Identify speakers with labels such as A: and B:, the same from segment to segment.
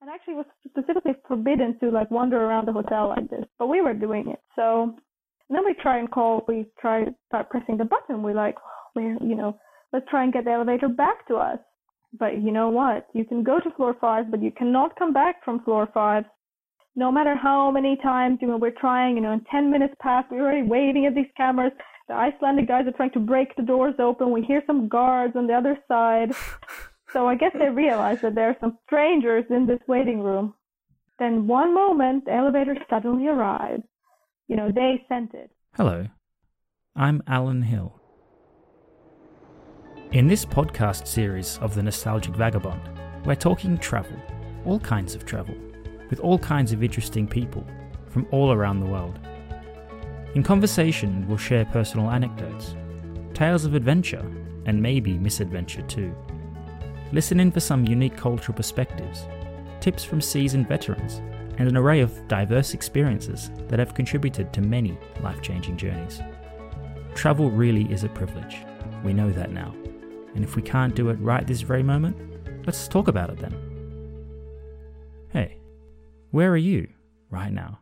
A: and actually was specifically forbidden to like wander around the hotel like this. But we were doing it. So then we try and call, we try start pressing the button. We're like, oh, where, you know, let's try and get the elevator back to us. But you know what? You can go to floor five, but you cannot come back from floor five. No matter how many times, you know, we're trying, you know, in 10 minutes past, we're already waving at these cameras. The Icelandic guys are trying to break the doors open. We hear some guards on the other side. So I guess they realized that there are some strangers in this waiting room. Then one moment, the elevator suddenly arrived. You know, they sent it.
B: Hello, I'm Alan Hill. In this podcast series of The Nostalgic Vagabond, we're talking travel, all kinds of travel, with all kinds of interesting people from all around the world. In conversation, we'll share personal anecdotes, tales of adventure, and maybe misadventure too. Listen in for some unique cultural perspectives, tips from seasoned veterans, and an array of diverse experiences that have contributed to many life changing journeys. Travel really is a privilege. We know that now. And if we can't do it right this very moment, let's talk about it then. Hey, where are you right now?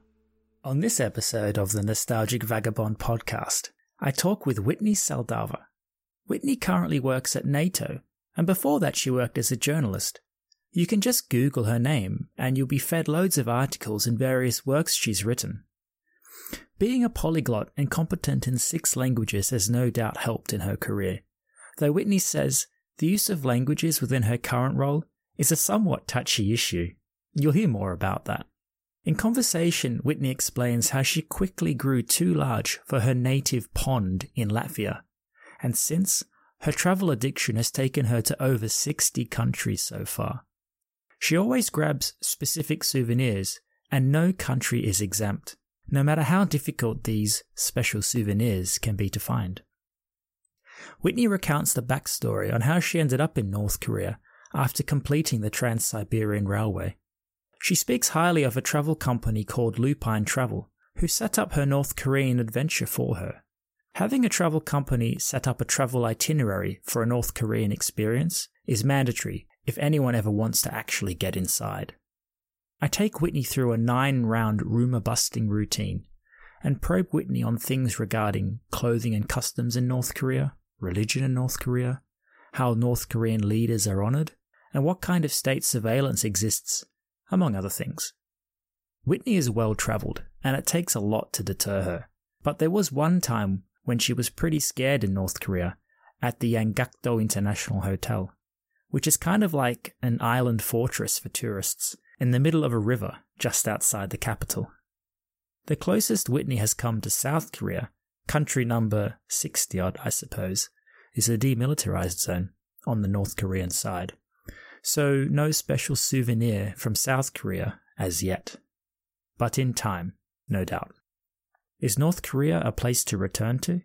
B: On this episode of the Nostalgic Vagabond podcast, I talk with Whitney Saldava. Whitney currently works at NATO and before that she worked as a journalist. You can just Google her name and you'll be fed loads of articles and various works she's written. Being a polyglot and competent in six languages has no doubt helped in her career, though Whitney says the use of languages within her current role is a somewhat touchy issue. You'll hear more about that. In conversation, Whitney explains how she quickly grew too large for her native pond in Latvia, and since her travel addiction has taken her to over 60 countries so far. She always grabs specific souvenirs, and no country is exempt, no matter how difficult these special souvenirs can be to find. Whitney recounts the backstory on how she ended up in North Korea after completing the Trans Siberian Railway. She speaks highly of a travel company called Lupine Travel, who set up her North Korean adventure for her. Having a travel company set up a travel itinerary for a North Korean experience is mandatory if anyone ever wants to actually get inside. I take Whitney through a nine round rumour busting routine and probe Whitney on things regarding clothing and customs in North Korea, religion in North Korea, how North Korean leaders are honoured, and what kind of state surveillance exists, among other things. Whitney is well travelled, and it takes a lot to deter her. But there was one time when she was pretty scared in North Korea at the Yanggakdo International Hotel, which is kind of like an island fortress for tourists in the middle of a river just outside the capital. The closest Whitney has come to South Korea, country number 60 odd, I suppose, is a demilitarized zone on the North Korean side. So, no special souvenir from South Korea as yet. But in time, no doubt. Is North Korea a place to return to?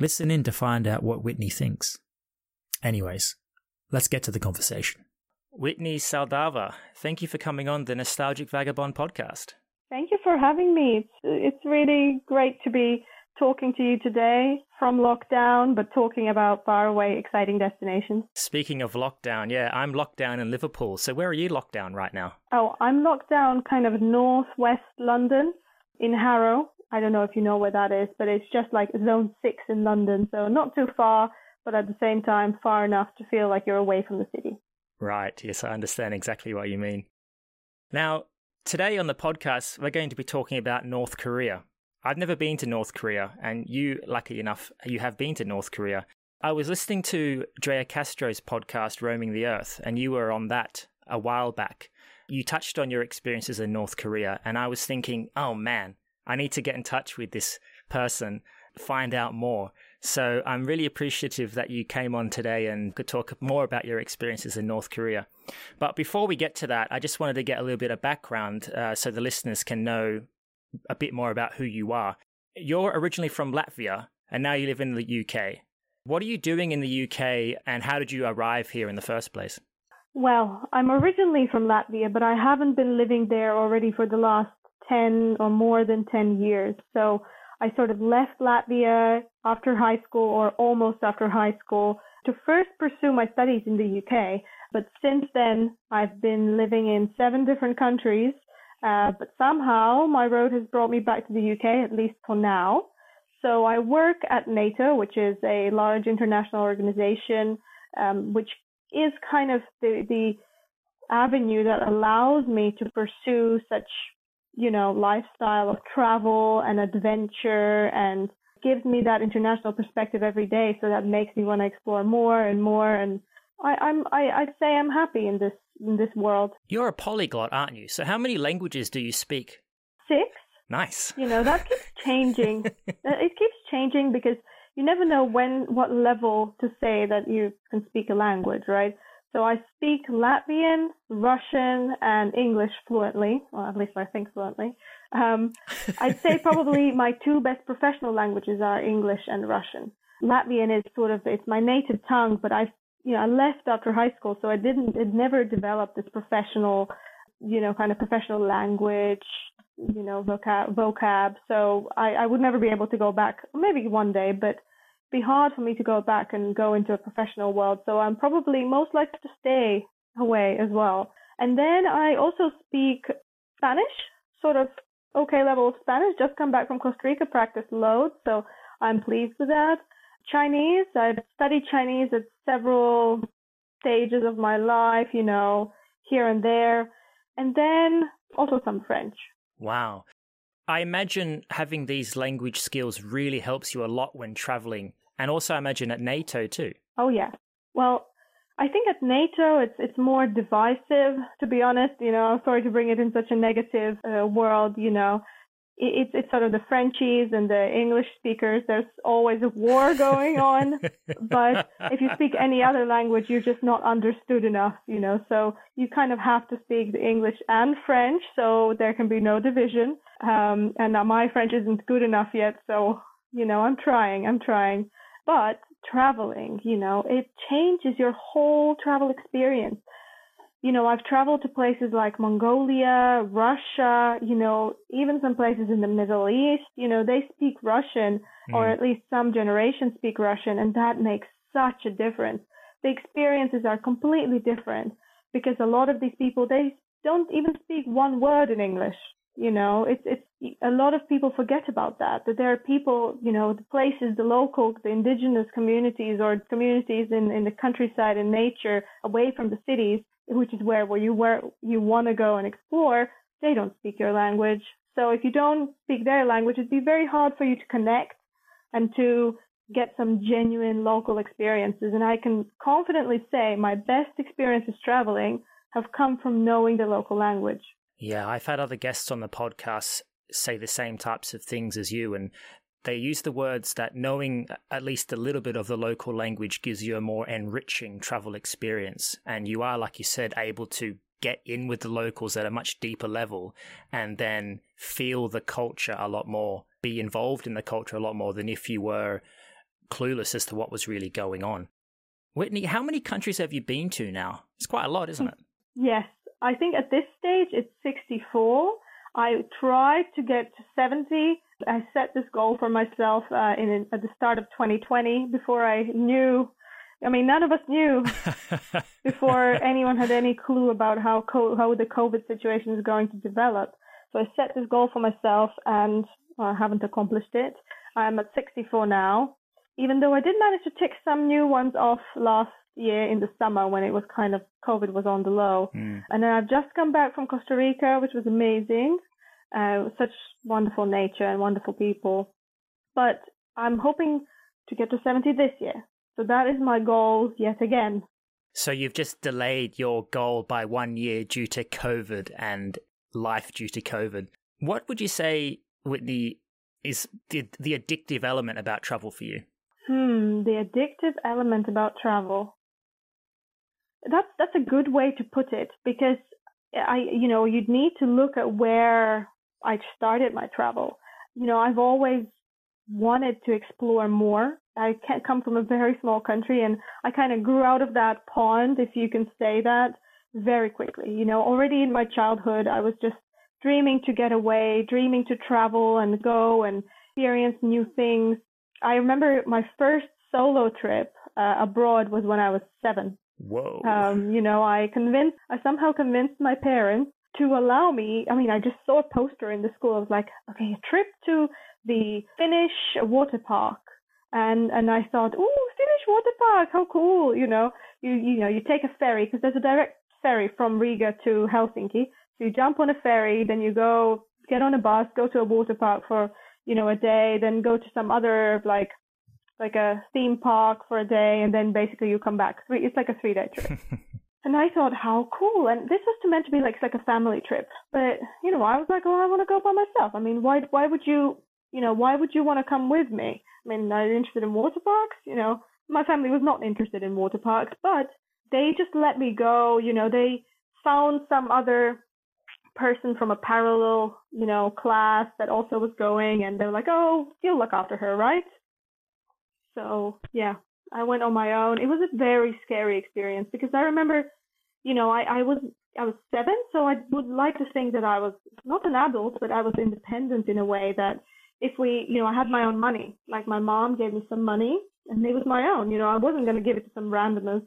B: Listen in to find out what Whitney thinks. Anyways, let's get to the conversation. Whitney Saldava, thank you for coming on the Nostalgic Vagabond podcast.
A: Thank you for having me. It's, it's really great to be talking to you today from lockdown, but talking about faraway, exciting destinations.
B: Speaking of lockdown, yeah, I'm locked down in Liverpool. So where are you locked down right now?
A: Oh, I'm locked down kind of northwest London in Harrow. I don't know if you know where that is, but it's just like zone six in London. So not too far, but at the same time, far enough to feel like you're away from the city.
B: Right. Yes, I understand exactly what you mean. Now, today on the podcast, we're going to be talking about North Korea. I've never been to North Korea, and you, lucky enough, you have been to North Korea. I was listening to Drea Castro's podcast, Roaming the Earth, and you were on that a while back. You touched on your experiences in North Korea, and I was thinking, oh man, I need to get in touch with this person, find out more. So I'm really appreciative that you came on today and could talk more about your experiences in North Korea. But before we get to that, I just wanted to get a little bit of background uh, so the listeners can know a bit more about who you are. You're originally from Latvia and now you live in the UK. What are you doing in the UK and how did you arrive here in the first place?
A: Well, I'm originally from Latvia, but I haven't been living there already for the last 10 or more than 10 years. So I sort of left Latvia after high school or almost after high school to first pursue my studies in the UK. But since then, I've been living in seven different countries. Uh, but somehow my road has brought me back to the UK, at least for now. So I work at NATO, which is a large international organization, um, which is kind of the, the avenue that allows me to pursue such, you know, lifestyle of travel and adventure and gives me that international perspective every day. So that makes me want to explore more and more. And I, I'm, I, I'd say I'm happy in this, in this world.
B: You're a polyglot, aren't you? So how many languages do you speak?
A: Six.
B: Nice.
A: You know, that keeps changing. Uh, it keeps changing because you never know when, what level to say that you can speak a language, right? So I speak Latvian, Russian, and English fluently, or at least I think fluently. Um, I'd say probably my two best professional languages are English and Russian. Latvian is sort of it's my native tongue, but I you know I left after high school, so I didn't it never developed this professional, you know, kind of professional language, you know, vocab vocab. So I I would never be able to go back. Maybe one day, but be hard for me to go back and go into a professional world. So I'm probably most likely to stay away as well. And then I also speak Spanish, sort of okay level of Spanish. Just come back from Costa Rica, practice loads, so I'm pleased with that. Chinese, I've studied Chinese at several stages of my life, you know, here and there. And then also some French.
B: Wow. I imagine having these language skills really helps you a lot when traveling, and also I imagine at NATO too.
A: Oh yeah. Well, I think at NATO it's it's more divisive. To be honest, you know, I'm sorry to bring it in such a negative uh, world. You know, it's it's sort of the Frenchies and the English speakers. There's always a war going on. but if you speak any other language, you're just not understood enough, you know. So you kind of have to speak the English and French, so there can be no division. Um, and now my French isn't good enough yet, so you know, I'm trying. I'm trying. But traveling, you know, it changes your whole travel experience you know, I've traveled to places like Mongolia, Russia, you know, even some places in the Middle East, you know, they speak Russian mm. or at least some generations speak Russian and that makes such a difference. The experiences are completely different because a lot of these people, they don't even speak one word in English. You know, it's, it's, a lot of people forget about that, that there are people, you know, the places, the local, the indigenous communities or communities in, in the countryside and nature away from the cities which is where where you where you want to go and explore, they don't speak your language. So if you don't speak their language, it'd be very hard for you to connect and to get some genuine local experiences. And I can confidently say my best experiences traveling have come from knowing the local language.
B: Yeah, I've had other guests on the podcast say the same types of things as you, and they use the words that knowing at least a little bit of the local language gives you a more enriching travel experience. And you are, like you said, able to get in with the locals at a much deeper level and then feel the culture a lot more, be involved in the culture a lot more than if you were clueless as to what was really going on. Whitney, how many countries have you been to now? It's quite a lot, isn't it?
A: Yes. I think at this stage it's 64. I tried to get to 70 I set this goal for myself uh, in at the start of 2020 before I knew. I mean, none of us knew before anyone had any clue about how co- how the COVID situation is going to develop. So I set this goal for myself, and well, I haven't accomplished it. I'm at 64 now, even though I did manage to tick some new ones off last year in the summer when it was kind of COVID was on the low. Mm. And then I've just come back from Costa Rica, which was amazing uh, such wonderful nature and wonderful people. But I'm hoping to get to 70 this year. So that is my goal yet again.
B: So you've just delayed your goal by one year due to COVID and life due to COVID. What would you say, Whitney, is the, the addictive element about travel for you?
A: Hmm, the addictive element about travel. That's that's a good way to put it because I you know you'd need to look at where I started my travel. You know, I've always wanted to explore more. I can't come from a very small country and I kind of grew out of that pond, if you can say that, very quickly. You know, already in my childhood, I was just dreaming to get away, dreaming to travel and go and experience new things. I remember my first solo trip uh, abroad was when I was seven.
B: Whoa.
A: Um, you know, I convinced, I somehow convinced my parents to allow me. I mean, I just saw a poster in the school. I was like, okay, a trip to the Finnish water park. And, and I thought, oh, Finnish water park, how cool, you know, you, you know, you take a ferry because there's a direct ferry from Riga to Helsinki. So you jump on a ferry, then you go get on a bus, go to a water park for, you know, a day, then go to some other like like a theme park for a day, and then basically you come back. It's like a three day trip. and I thought, how cool! And this was meant to be like like a family trip, but you know, I was like, oh, I want to go by myself. I mean, why why would you you know why would you want to come with me? I mean, are you interested in water parks? You know, my family was not interested in water parks, but they just let me go. You know, they found some other person from a parallel, you know, class that also was going and they're like, oh, you'll look after her, right? So yeah, I went on my own. It was a very scary experience because I remember, you know, I, I was I was seven, so I would like to think that I was not an adult, but I was independent in a way that if we, you know, I had my own money. Like my mom gave me some money and it was my own. You know, I wasn't going to give it to some randomers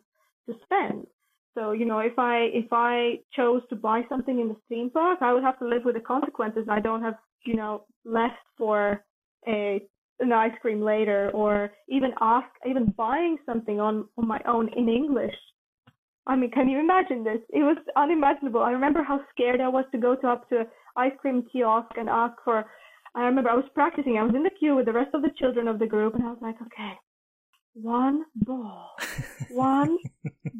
A: to spend. So, you know, if I if I chose to buy something in the theme park, I would have to live with the consequences. I don't have, you know, left for a an ice cream later, or even ask, even buying something on on my own in English. I mean, can you imagine this? It was unimaginable. I remember how scared I was to go to up to ice cream kiosk and ask for. I remember I was practicing. I was in the queue with the rest of the children of the group, and I was like, okay, one ball, one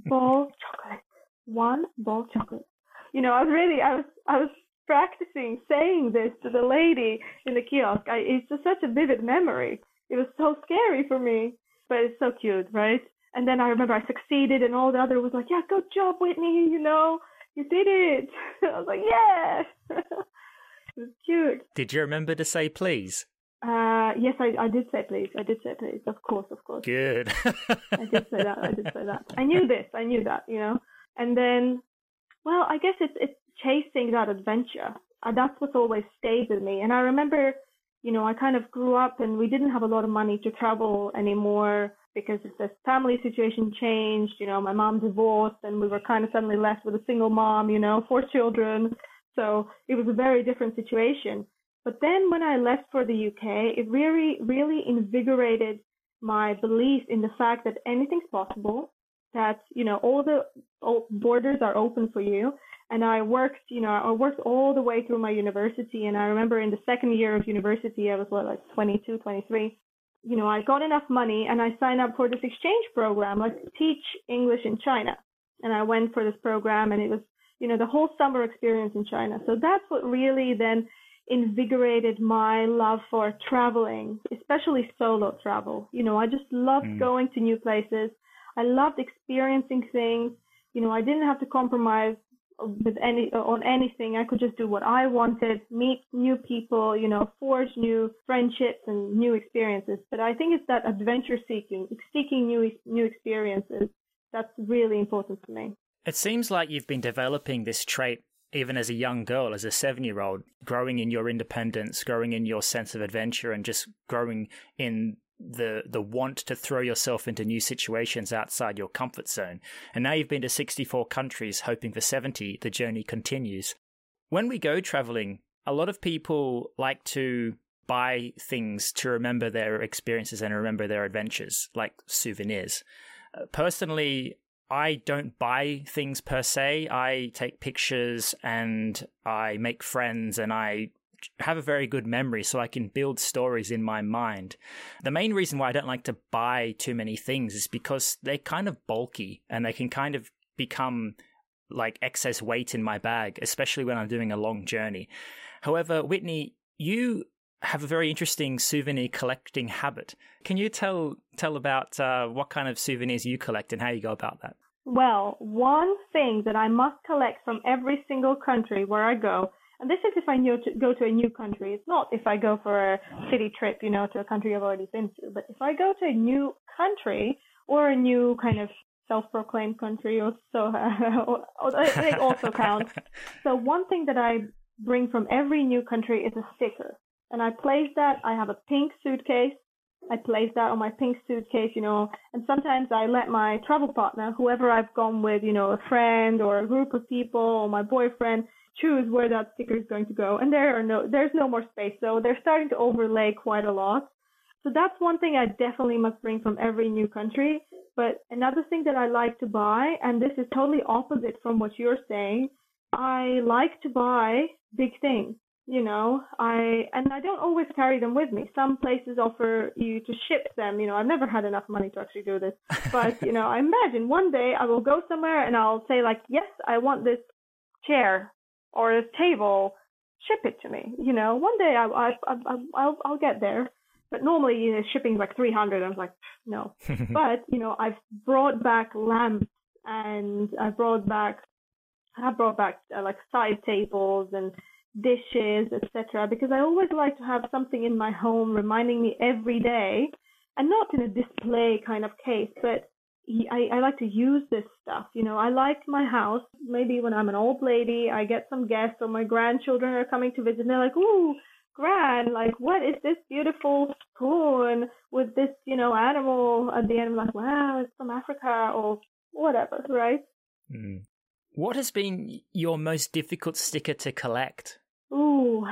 A: ball chocolate, one ball chocolate. You know, I was really, I was, I was practicing saying this to the lady in the kiosk. I, it's just such a vivid memory. It was so scary for me, but it's so cute, right? And then I remember I succeeded, and all the other was like, "Yeah, good job, Whitney. You know, you did it." I was like, "Yeah." it was cute.
B: Did you remember to say please?
A: Uh, yes, I, I did say please. I did say please. Of course, of course.
B: Good.
A: I did say that. I did say that. I knew this. I knew that. You know. And then, well, I guess it's it's chasing that adventure. Uh, that's what's always stayed with me. And I remember, you know, I kind of grew up and we didn't have a lot of money to travel anymore because the family situation changed. You know, my mom divorced and we were kind of suddenly left with a single mom. You know, four children. So it was a very different situation. But then when I left for the UK, it really, really invigorated my belief in the fact that anything's possible, that, you know, all the all borders are open for you. And I worked, you know, I worked all the way through my university. And I remember in the second year of university, I was what, like 22, 23. You know, I got enough money and I signed up for this exchange program, like teach English in China. And I went for this program and it was, you know, the whole summer experience in China. So that's what really then invigorated my love for traveling, especially solo travel. You know, I just loved mm. going to new places. I loved experiencing things. You know, I didn't have to compromise with any on anything. I could just do what I wanted, meet new people, you know, forge new friendships and new experiences. But I think it's that adventure seeking, seeking new new experiences. That's really important to me.
B: It seems like you've been developing this trait even as a young girl, as a seven year old, growing in your independence, growing in your sense of adventure, and just growing in the the want to throw yourself into new situations outside your comfort zone. And now you've been to 64 countries, hoping for 70. The journey continues. When we go traveling, a lot of people like to buy things to remember their experiences and remember their adventures, like souvenirs. Uh, personally, I don't buy things per se. I take pictures and I make friends and I have a very good memory so I can build stories in my mind. The main reason why I don't like to buy too many things is because they're kind of bulky and they can kind of become like excess weight in my bag, especially when I'm doing a long journey. However, Whitney, you have a very interesting souvenir collecting habit. Can you tell tell about uh, what kind of souvenirs you collect and how you go about that?
A: Well, one thing that I must collect from every single country where I go, and this is if I to, go to a new country. It's not if I go for a city trip, you know, to a country I've already been to. But if I go to a new country or a new kind of self-proclaimed country, or so they also count. So one thing that I bring from every new country is a sticker and I place that. I have a pink suitcase I place that on my pink suitcase, you know, and sometimes I let my travel partner, whoever I've gone with, you know, a friend or a group of people or my boyfriend, choose where that sticker is going to go. And there are no, there's no more space. So they're starting to overlay quite a lot. So that's one thing I definitely must bring from every new country. But another thing that I like to buy, and this is totally opposite from what you're saying, I like to buy big things you know i and i don't always carry them with me. Some places offer you to ship them you know i've never had enough money to actually do this. But you know i imagine one day i will go somewhere and i'll say like yes i want this chair or this table. Ship it to me. You know one day i i, I i'll i'll get there. But normally you know, shipping's like 300 i'm like no. But you know i've brought back lamps and i brought back i brought back uh, like side tables and dishes, etc. Because I always like to have something in my home reminding me every day, and not in a display kind of case, but I, I like to use this stuff. You know, I like my house. Maybe when I'm an old lady, I get some guests or my grandchildren are coming to visit, and they're like, "Ooh, grand! Like, what is this beautiful spoon with this, you know, animal at the end?" I'm like, "Wow, it's from Africa or whatever, right?"
B: Mm. What has been your most difficult sticker to collect?
A: Ooh.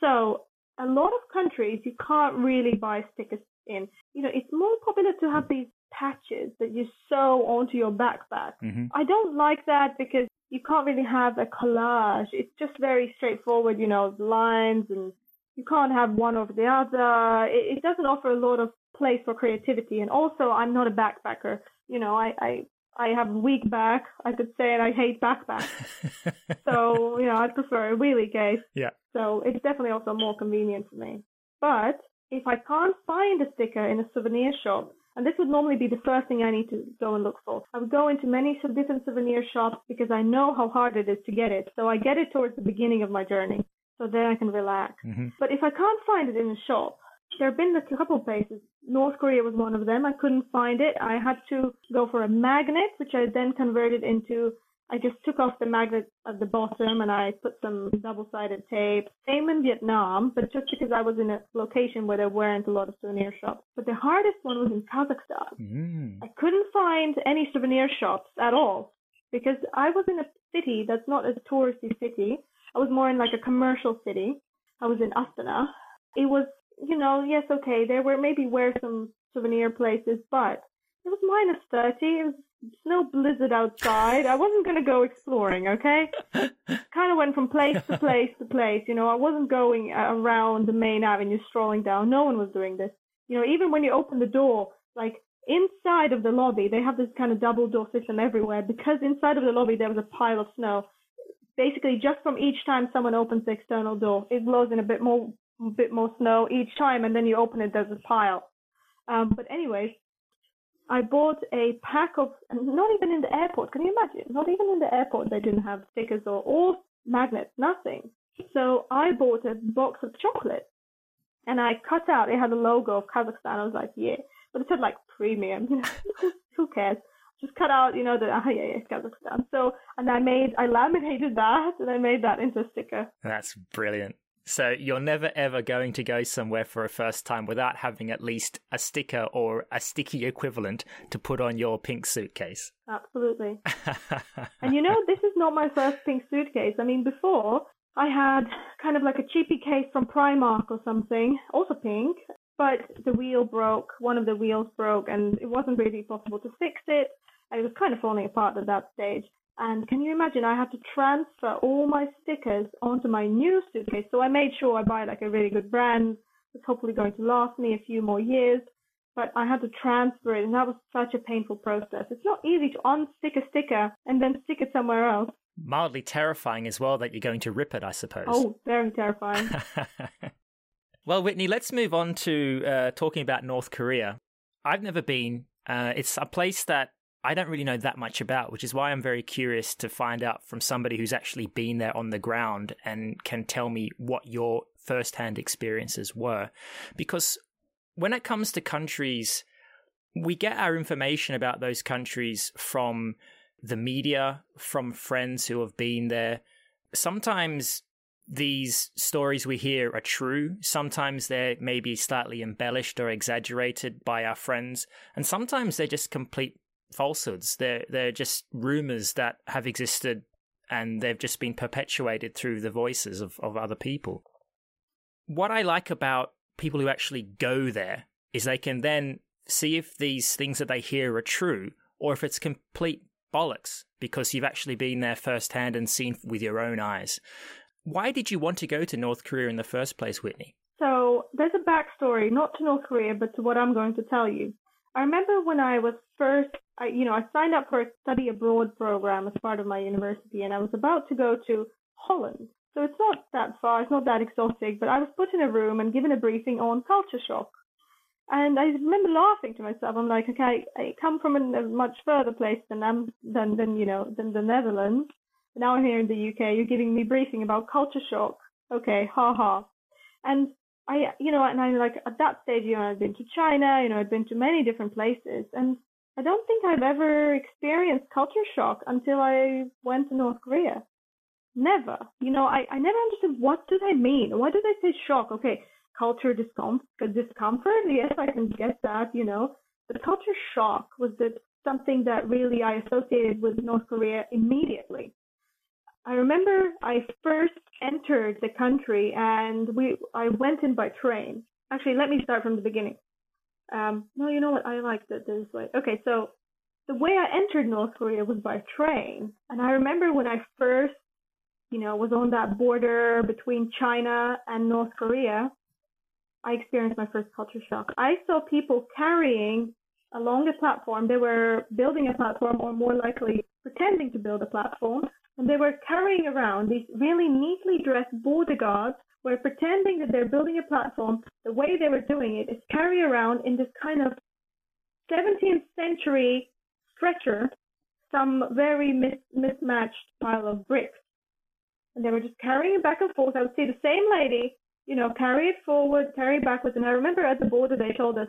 A: So, a lot of countries you can't really buy stickers in. You know, it's more popular to have these patches that you sew onto your backpack. Mm-hmm. I don't like that because you can't really have a collage. It's just very straightforward, you know, lines and you can't have one over the other. It, it doesn't offer a lot of place for creativity. And also, I'm not a backpacker. You know, I, I I have a weak back, I could say, and I hate backpacks. so, you know, I prefer a wheelie case.
B: Yeah.
A: So it's definitely also more convenient for me. But if I can't find a sticker in a souvenir shop, and this would normally be the first thing I need to go and look for. I would go into many different souvenir shops because I know how hard it is to get it. So I get it towards the beginning of my journey. So then I can relax. Mm-hmm. But if I can't find it in a shop, there have been a couple places. North Korea was one of them. I couldn't find it. I had to go for a magnet, which I then converted into. I just took off the magnet at the bottom and I put some double-sided tape. Same in Vietnam, but just because I was in a location where there weren't a lot of souvenir shops. But the hardest one was in Kazakhstan. Mm. I couldn't find any souvenir shops at all because I was in a city that's not a touristy city. I was more in like a commercial city. I was in Astana. It was you know, yes, okay, there were maybe were some souvenir places, but it was minus 30. It was snow blizzard outside. I wasn't going to go exploring, okay? kind of went from place to place to place. You know, I wasn't going around the main avenue strolling down. No one was doing this. You know, even when you open the door, like inside of the lobby, they have this kind of double door system everywhere because inside of the lobby there was a pile of snow. Basically, just from each time someone opens the external door, it blows in a bit more bit more snow each time, and then you open it, there's a pile. Um, but anyways, I bought a pack of, not even in the airport, can you imagine? Not even in the airport they didn't have stickers or, or magnets, nothing. So I bought a box of chocolate and I cut out, it had a logo of Kazakhstan. I was like, yeah, but it said like premium, who cares? Just cut out, you know, the, oh yeah, yeah, Kazakhstan. So, and I made, I laminated that and I made that into a sticker.
B: That's brilliant. So you're never ever going to go somewhere for a first time without having at least a sticker or a sticky equivalent to put on your pink suitcase.
A: Absolutely. and you know, this is not my first pink suitcase. I mean, before I had kind of like a cheapy case from Primark or something, also pink, but the wheel broke. One of the wheels broke and it wasn't really possible to fix it. And it was kind of falling apart at that stage. And can you imagine? I had to transfer all my stickers onto my new suitcase. So I made sure I buy like a really good brand that's hopefully going to last me a few more years. But I had to transfer it, and that was such a painful process. It's not easy to unstick a sticker and then stick it somewhere else.
B: Mildly terrifying as well that you're going to rip it, I suppose.
A: Oh, very terrifying.
B: well, Whitney, let's move on to uh, talking about North Korea. I've never been. Uh, it's a place that I don't really know that much about, which is why I'm very curious to find out from somebody who's actually been there on the ground and can tell me what your firsthand experiences were. Because when it comes to countries, we get our information about those countries from the media, from friends who have been there. Sometimes these stories we hear are true. Sometimes they're maybe slightly embellished or exaggerated by our friends, and sometimes they're just complete falsehoods. They're they're just rumors that have existed and they've just been perpetuated through the voices of, of other people. What I like about people who actually go there is they can then see if these things that they hear are true or if it's complete bollocks because you've actually been there firsthand and seen with your own eyes. Why did you want to go to North Korea in the first place, Whitney?
A: So there's a backstory, not to North Korea, but to what I'm going to tell you. I remember when I was first, I, you know, I signed up for a study abroad program as part of my university, and I was about to go to Holland. So it's not that far, it's not that exotic, but I was put in a room and given a briefing on culture shock. And I remember laughing to myself. I'm like, okay, I come from a, much further place than I'm than than you know than the Netherlands. Now I'm here in the UK. You're giving me briefing about culture shock. Okay, ha ha. And I, you know, and I like at that stage, you know, I'd been to China, you know, I'd been to many different places, and I don't think I've ever experienced culture shock until I went to North Korea. Never. You know, I, I never understood what do they mean. Why do they say shock? Okay, culture discomfort, discomfort. Yes, I can get that, you know. But culture shock was the, something that really I associated with North Korea immediately. I remember I first entered the country and we I went in by train. Actually, let me start from the beginning. Um, no, you know what? I like that this way. Okay, so the way I entered North Korea was by train, and I remember when I first, you know, was on that border between China and North Korea. I experienced my first culture shock. I saw people carrying along the platform. They were building a platform, or more likely pretending to build a platform, and they were carrying around these really neatly dressed border guards were pretending that they're building a platform. The way they were doing it is carry around in this kind of 17th century stretcher some very mis- mismatched pile of bricks. And they were just carrying it back and forth. I would see the same lady you know, carry it forward, carry it backwards. And I remember at the border they told us,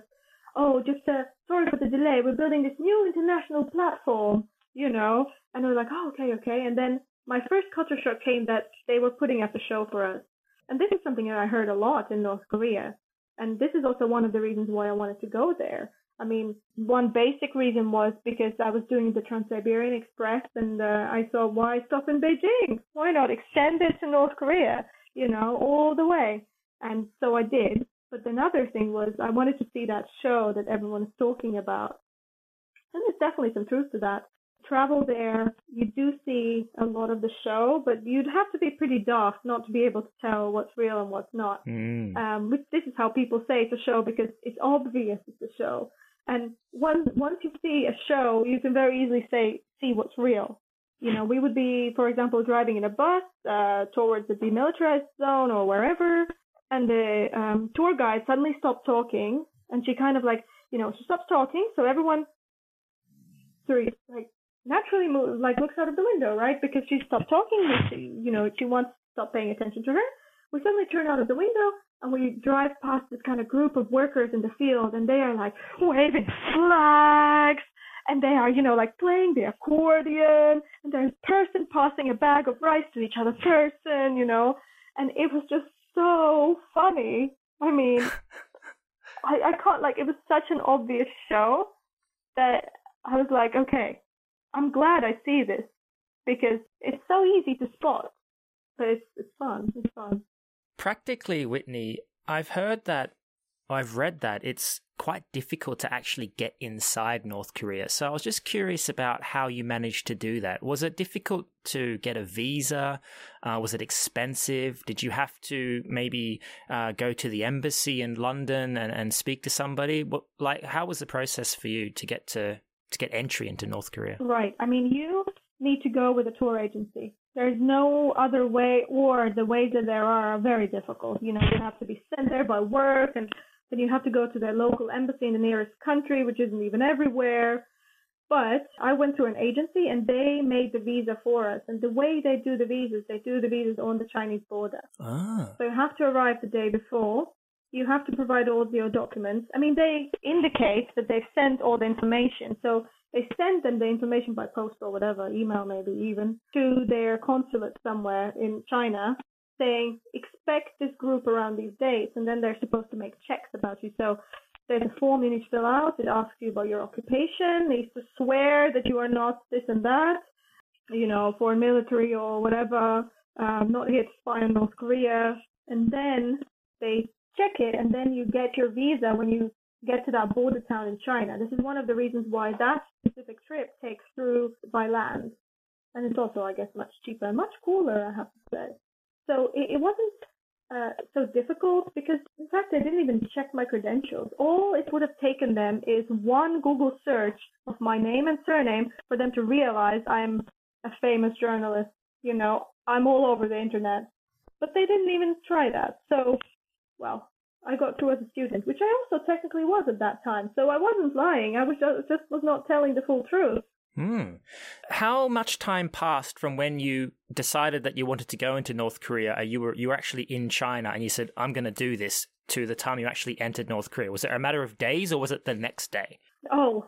A: oh, just uh, sorry for the delay. We're building this new international platform, you know. And we were like, oh, okay, okay. And then my first culture shock came that they were putting up a show for us. And this is something that I heard a lot in North Korea. And this is also one of the reasons why I wanted to go there. I mean, one basic reason was because I was doing the Trans-Siberian Express and uh, I thought, why stop in Beijing? Why not extend it to North Korea? you know, all the way. And so I did. But another thing was I wanted to see that show that everyone is talking about. And there's definitely some truth to that. Travel there, you do see a lot of the show, but you'd have to be pretty daft not to be able to tell what's real and what's not.
B: Mm.
A: Um, which this is how people say it's a show because it's obvious it's a show. And once once you see a show, you can very easily say see what's real you know, we would be, for example, driving in a bus uh, towards the demilitarized zone or wherever, and the um, tour guide suddenly stopped talking, and she kind of like, you know, she stops talking, so everyone, sorry, like naturally move, like looks out of the window, right? Because she stopped talking, she, you know, she wants to stop paying attention to her. We suddenly turn out of the window and we drive past this kind of group of workers in the field, and they are like waving flags and they are, you know, like playing the accordion, and there's a person passing a bag of rice to each other person, you know, and it was just so funny. I mean, I, I can't like it was such an obvious show that I was like, okay, I'm glad I see this because it's so easy to spot, but it's it's fun. It's fun.
B: Practically, Whitney, I've heard that I've read that it's quite difficult to actually get inside North Korea. So I was just curious about how you managed to do that. Was it difficult to get a visa? Uh, was it expensive? Did you have to maybe uh, go to the embassy in London and, and speak to somebody? What, like, how was the process for you to get to to get entry into North Korea?
A: Right. I mean, you need to go with a tour agency. There's no other way, or the ways that there are are very difficult. You know, you have to be sent there by work and then you have to go to their local embassy in the nearest country, which isn't even everywhere. But I went through an agency and they made the visa for us. And the way they do the visas, they do the visas on the Chinese border.
B: Ah.
A: So you have to arrive the day before. You have to provide all of your documents. I mean, they indicate that they've sent all the information. So they send them the information by post or whatever, email maybe even, to their consulate somewhere in China saying expect this group around these dates, and then they're supposed to make checks about you. So there's a form you need to fill out. It asks you about your occupation. Needs to swear that you are not this and that, you know, foreign military or whatever. Um, not here to spy on North Korea. And then they check it, and then you get your visa when you get to that border town in China. This is one of the reasons why that specific trip takes through by land. And it's also, I guess, much cheaper and much cooler, I have to say. So it, it wasn't uh, so difficult because, in fact, they didn't even check my credentials. All it would have taken them is one Google search of my name and surname for them to realize I'm a famous journalist. You know, I'm all over the internet. But they didn't even try that. So, well, I got through as a student, which I also technically was at that time. So I wasn't lying. I was just, just was not telling the full truth.
B: Hmm. How much time passed from when you decided that you wanted to go into North Korea? You were you were actually in China, and you said, "I'm going to do this." To the time you actually entered North Korea, was it a matter of days, or was it the next day?
A: Oh,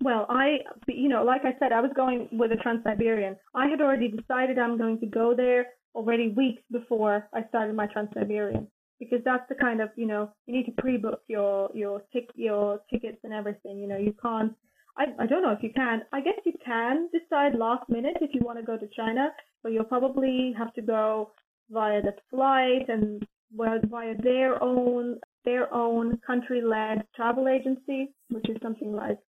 A: well, I, you know, like I said, I was going with a Trans-Siberian. I had already decided I'm going to go there already weeks before I started my Trans-Siberian because that's the kind of, you know, you need to pre-book your your tick your tickets and everything. You know, you can't. I I don't know if you can. I guess you can decide last minute if you want to go to China, but you'll probably have to go via the flight and well, via their own their own country-led travel agency, which is something like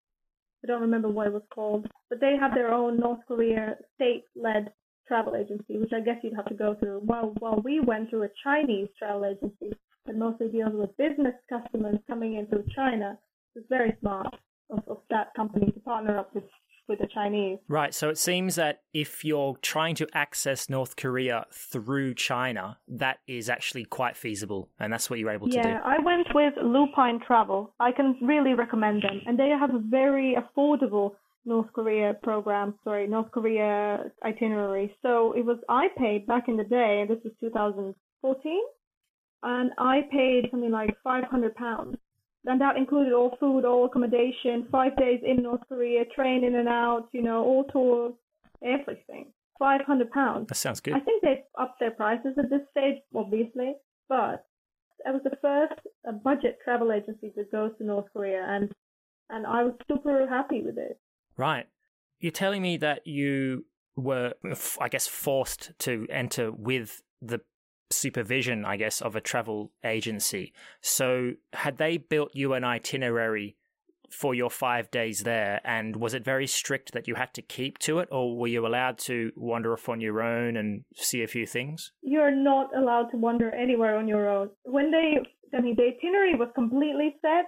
A: I don't remember what it was called, but they have their own North Korea state-led travel agency, which I guess you'd have to go through. While while we went through a Chinese travel agency that mostly deals with business customers coming into China, it's very smart of, of that company to partner up with with the Chinese.
B: Right. So it seems that if you're trying to access North Korea through China, that is actually quite feasible, and that's what you're able
A: yeah,
B: to do.
A: Yeah, I went with Lupine Travel. I can really recommend them, and they have a very affordable North Korea program, sorry, North Korea itinerary. So it was I paid back in the day, and this was 2014, and I paid something like 500 pounds. And that included all food, all accommodation, five days in North Korea, train in and out, you know, all tours, everything. 500 pounds.
B: That sounds good.
A: I think they've upped their prices at this stage, obviously, but I was the first budget travel agency to go to North Korea, and and I was super happy with it.
B: Right. You're telling me that you were, I guess, forced to enter with the supervision, I guess, of a travel agency. So, had they built you an itinerary for your five days there, and was it very strict that you had to keep to it, or were you allowed to wander off on your own and see a few things?
A: You're not allowed to wander anywhere on your own. When they, I mean, the itinerary was completely set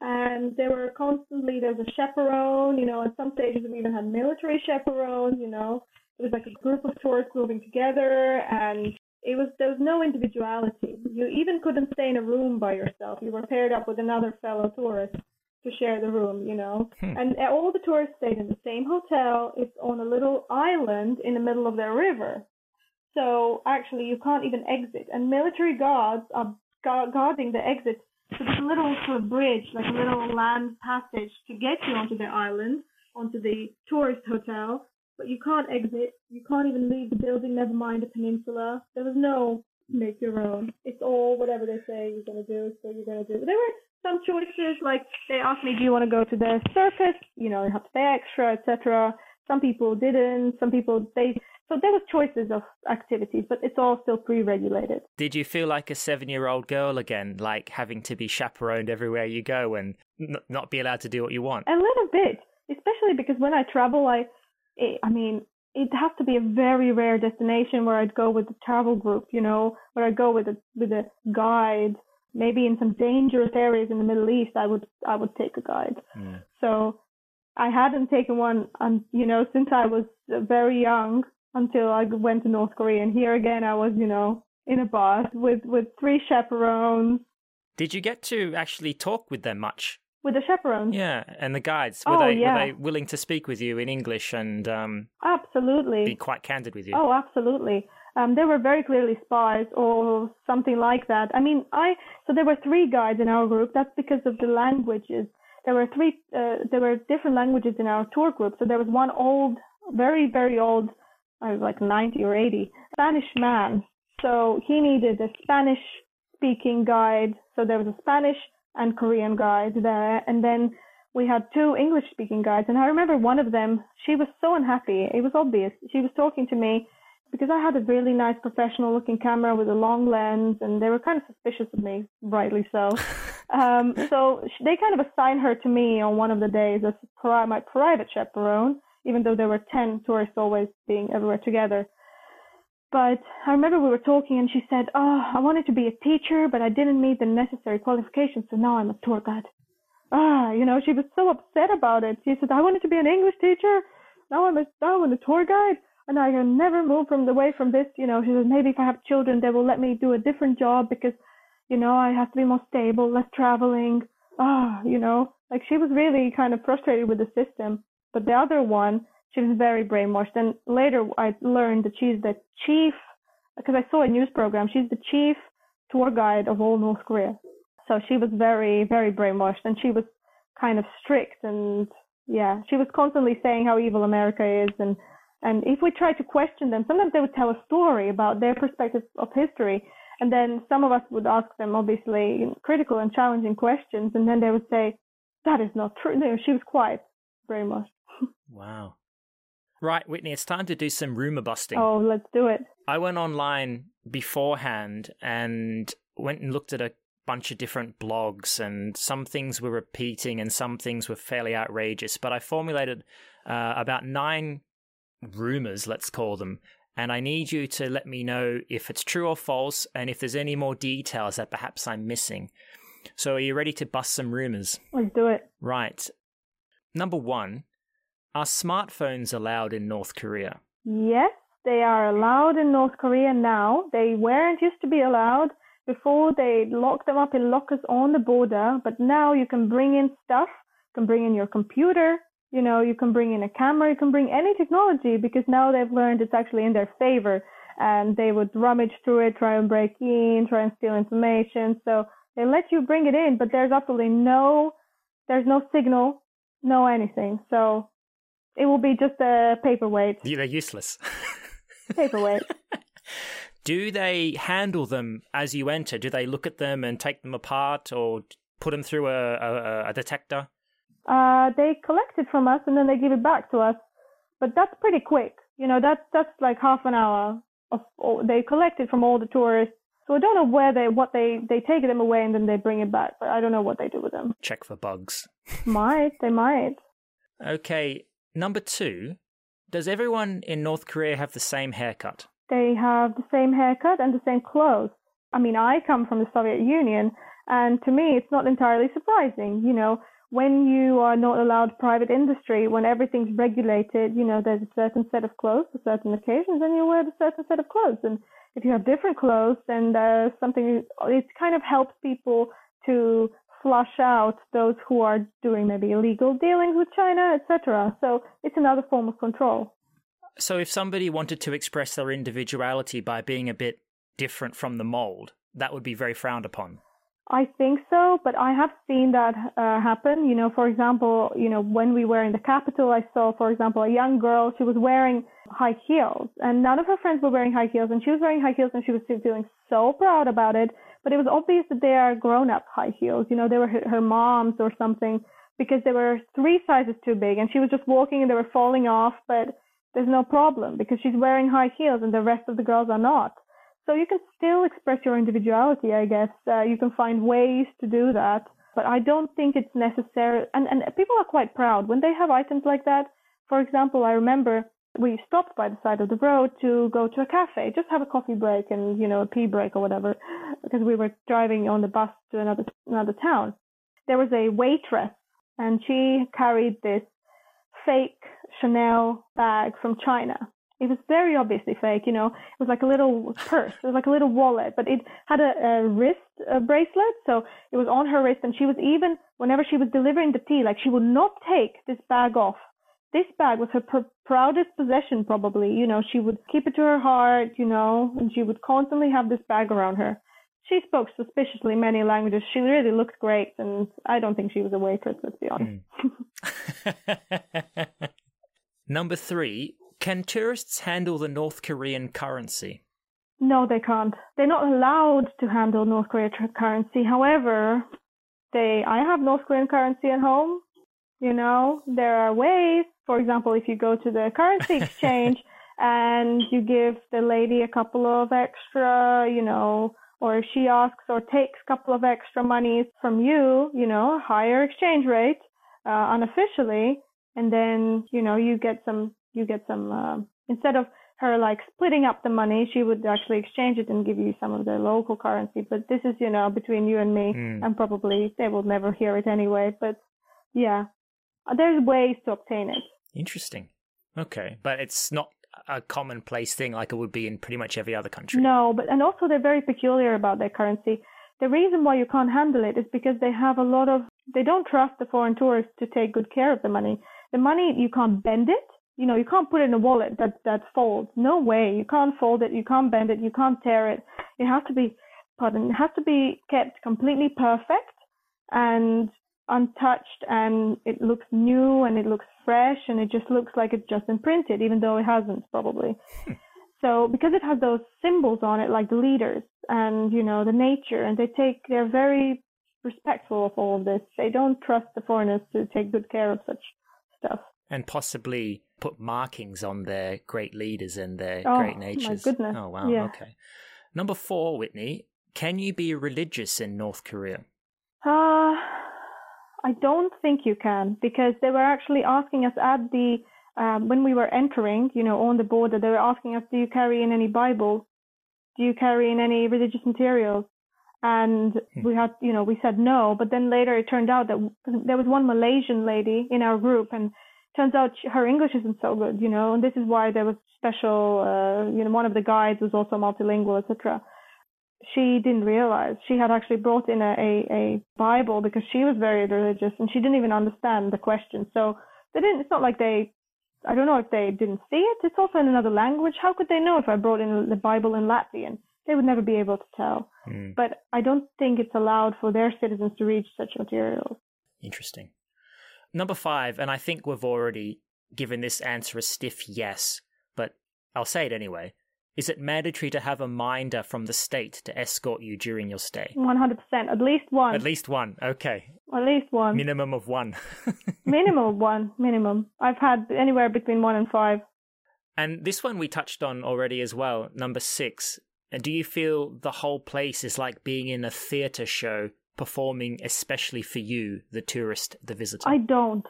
A: and there were constantly there was a chaperone, you know, at some stages we even had military chaperones, you know. It was like a group of tourists moving together and it was there was no individuality. You even couldn't stay in a room by yourself. You were paired up with another fellow tourist to share the room, you know. Hmm. And all the tourists stayed in the same hotel. It's on a little island in the middle of their river. So actually you can't even exit. And military guards are guarding the exit so there's a little sort of bridge, like a little land passage to get you onto the island, onto the tourist hotel, but you can't exit. You can't even leave the building, never mind the peninsula. There was no make your own. It's all whatever they say you're gonna do, so you're gonna do. There were some choices, like they asked me, do you want to go to the circus? You know, you have to pay extra, etc. Some people didn't. Some people they so there was choices of activities, but it's all still pre-regulated.
B: Did you feel like a seven-year-old girl again, like having to be chaperoned everywhere you go and n- not be allowed to do what you want?
A: A little bit, especially because when I travel, I, I mean, it has to be a very rare destination where I'd go with a travel group, you know, where I go with a with a guide. Maybe in some dangerous areas in the Middle East, I would I would take a guide. Mm. So I hadn't taken one, um, you know, since I was very young until I went to North Korea. And here again, I was, you know, in a bus with, with three chaperones.
B: Did you get to actually talk with them much?
A: With the chaperones?
B: Yeah, and the guides. Were,
A: oh,
B: they,
A: yeah.
B: were they willing to speak with you in English and um,
A: absolutely
B: be quite candid with you?
A: Oh, absolutely. Um, they were very clearly spies or something like that. I mean, I so there were three guides in our group. That's because of the languages. There were three. Uh, there were different languages in our tour group. So there was one old, very very old I was like 90 or 80, Spanish man So he needed a Spanish speaking guide. So there was a Spanish and Korean guide there. And then we had two English speaking guides. And I remember one of them, she was so unhappy. It was obvious. She was talking to me because I had a really nice professional looking camera with a long lens and they were kind of suspicious of me, rightly so. um, so they kind of assigned her to me on one of the days as my private chaperone, even though there were 10 tourists always being everywhere together. But I remember we were talking and she said, Oh, I wanted to be a teacher, but I didn't meet the necessary qualifications, so now I'm a tour guide. Ah, you know, she was so upset about it. She said, I wanted to be an English teacher. Now I'm a, now I'm a tour guide and I can never move from away from this. You know, she says maybe if I have children, they will let me do a different job because, you know, I have to be more stable, less traveling. Ah, you know, like she was really kind of frustrated with the system. But the other one, she was very brainwashed. And later I learned that she's the chief, because I saw a news program, she's the chief tour guide of all North Korea. So she was very, very brainwashed and she was kind of strict and yeah, she was constantly saying how evil America is and and if we try to question them, sometimes they would tell a story about their perspective of history. And then some of us would ask them, obviously, critical and challenging questions. And then they would say, that is not true. No, she was quiet, very much.
B: wow. Right, Whitney, it's time to do some rumor busting.
A: Oh, let's do it.
B: I went online beforehand and went and looked at a bunch of different blogs, and some things were repeating and some things were fairly outrageous. But I formulated uh, about nine rumors, let's call them. And I need you to let me know if it's true or false and if there's any more details that perhaps I'm missing. So, are you ready to bust some rumors?
A: Let's do it.
B: Right. Number one Are smartphones allowed in North Korea?
A: Yes, they are allowed in North Korea now. They weren't used to be allowed. Before, they locked them up in lockers on the border, but now you can bring in stuff. You can bring in your computer, you know, you can bring in a camera, you can bring any technology because now they've learned it's actually in their favor and they would rummage through it, try and break in, try and steal information. So they let you bring it in, but there's absolutely no, there's no signal, no anything. So it will be just a paperweight.
B: They're useless.
A: paperweight.
B: Do they handle them as you enter? Do they look at them and take them apart or put them through a, a, a detector?
A: Uh, they collect it from us and then they give it back to us. But that's pretty quick. You know, that's that's like half an hour of they collect it from all the tourists. So I don't know where they what they they take them away and then they bring it back, but I don't know what they do with them.
B: Check for bugs.
A: might they might.
B: Okay, number two. Does everyone in North Korea have the same haircut?
A: They have the same haircut and the same clothes. I mean, I come from the Soviet Union, and to me, it's not entirely surprising. You know, when you are not allowed private industry, when everything's regulated, you know, there's a certain set of clothes for certain occasions and you wear a certain set of clothes. And if you have different clothes, then there's something, it kind of helps people to flush out those who are doing maybe illegal dealings with China, etc. So it's another form of control.
B: So if somebody wanted to express their individuality by being a bit different from the mold, that would be very frowned upon.
A: I think so, but I have seen that uh, happen. You know, for example, you know, when we were in the capital, I saw, for example, a young girl. She was wearing high heels, and none of her friends were wearing high heels, and she was wearing high heels, and she was feeling so proud about it. But it was obvious that they are grown-up high heels. You know, they were her, her mom's or something because they were three sizes too big, and she was just walking, and they were falling off. But there's no problem because she's wearing high heels, and the rest of the girls are not. So you can still express your individuality, I guess. Uh, you can find ways to do that, but I don't think it's necessary. And, and people are quite proud when they have items like that. For example, I remember we stopped by the side of the road to go to a cafe, just have a coffee break and, you know, a pee break or whatever, because we were driving on the bus to another, another town. There was a waitress and she carried this fake Chanel bag from China it was very obviously fake, you know. It was like a little purse, it was like a little wallet, but it had a, a wrist a bracelet, so it was on her wrist. And she was even, whenever she was delivering the tea, like she would not take this bag off. This bag was her pr- proudest possession, probably. You know, she would keep it to her heart, you know, and she would constantly have this bag around her. She spoke suspiciously many languages. She really looked great, and I don't think she was a waitress, let's be honest.
B: Mm. Number three, can tourists handle the North Korean currency?
A: No, they can't. They're not allowed to handle North Korean currency. However, they I have North Korean currency at home. You know, there are ways. For example, if you go to the currency exchange and you give the lady a couple of extra, you know, or if she asks or takes a couple of extra monies from you, you know, higher exchange rate uh, unofficially, and then you know you get some you get some uh, instead of her like splitting up the money, she would actually exchange it and give you some of the local currency. But this is you know between you and me, mm. and probably they will never hear it anyway. But yeah, there's ways to obtain it.
B: Interesting. Okay, but it's not a commonplace thing like it would be in pretty much every other country.
A: No, but and also they're very peculiar about their currency. The reason why you can't handle it is because they have a lot of they don't trust the foreign tourists to take good care of the money. The money you can't bend it. You know, you can't put it in a wallet that that folds. No way. You can't fold it. You can't bend it. You can't tear it. It has to be, pardon, it has to be kept completely perfect and untouched, and it looks new and it looks fresh and it just looks like it's just been printed, even though it hasn't probably. Hmm. so because it has those symbols on it, like the leaders and you know the nature, and they take they're very respectful of all of this. They don't trust the foreigners to take good care of such stuff.
B: And possibly put markings on their great leaders and their oh, great natures.
A: My goodness.
B: Oh wow,
A: yeah.
B: okay. Number four, Whitney, can you be religious in North Korea?
A: Uh I don't think you can because they were actually asking us at the um, when we were entering, you know, on the border, they were asking us, "Do you carry in any Bibles? Do you carry in any religious materials?" And hmm. we had, you know, we said no. But then later it turned out that there was one Malaysian lady in our group, and turns out she, her English isn't so good, you know, and this is why there was special, uh, you know, one of the guides was also multilingual, etc she didn't realize she had actually brought in a, a, a Bible because she was very religious and she didn't even understand the question. So they didn't. It's not like they. I don't know if they didn't see it. It's also in another language. How could they know if I brought in the Bible in Latvian? They would never be able to tell. Mm. But I don't think it's allowed for their citizens to read such materials.
B: Interesting. Number five, and I think we've already given this answer a stiff yes, but I'll say it anyway. Is it mandatory to have a minder from the state to escort you during your stay?
A: 100%. At least one.
B: At least one. Okay.
A: At least one.
B: Minimum of one.
A: minimum of one. Minimum. I've had anywhere between one and five.
B: And this one we touched on already as well, number six. And do you feel the whole place is like being in a theatre show, performing especially for you, the tourist, the visitor?
A: I don't.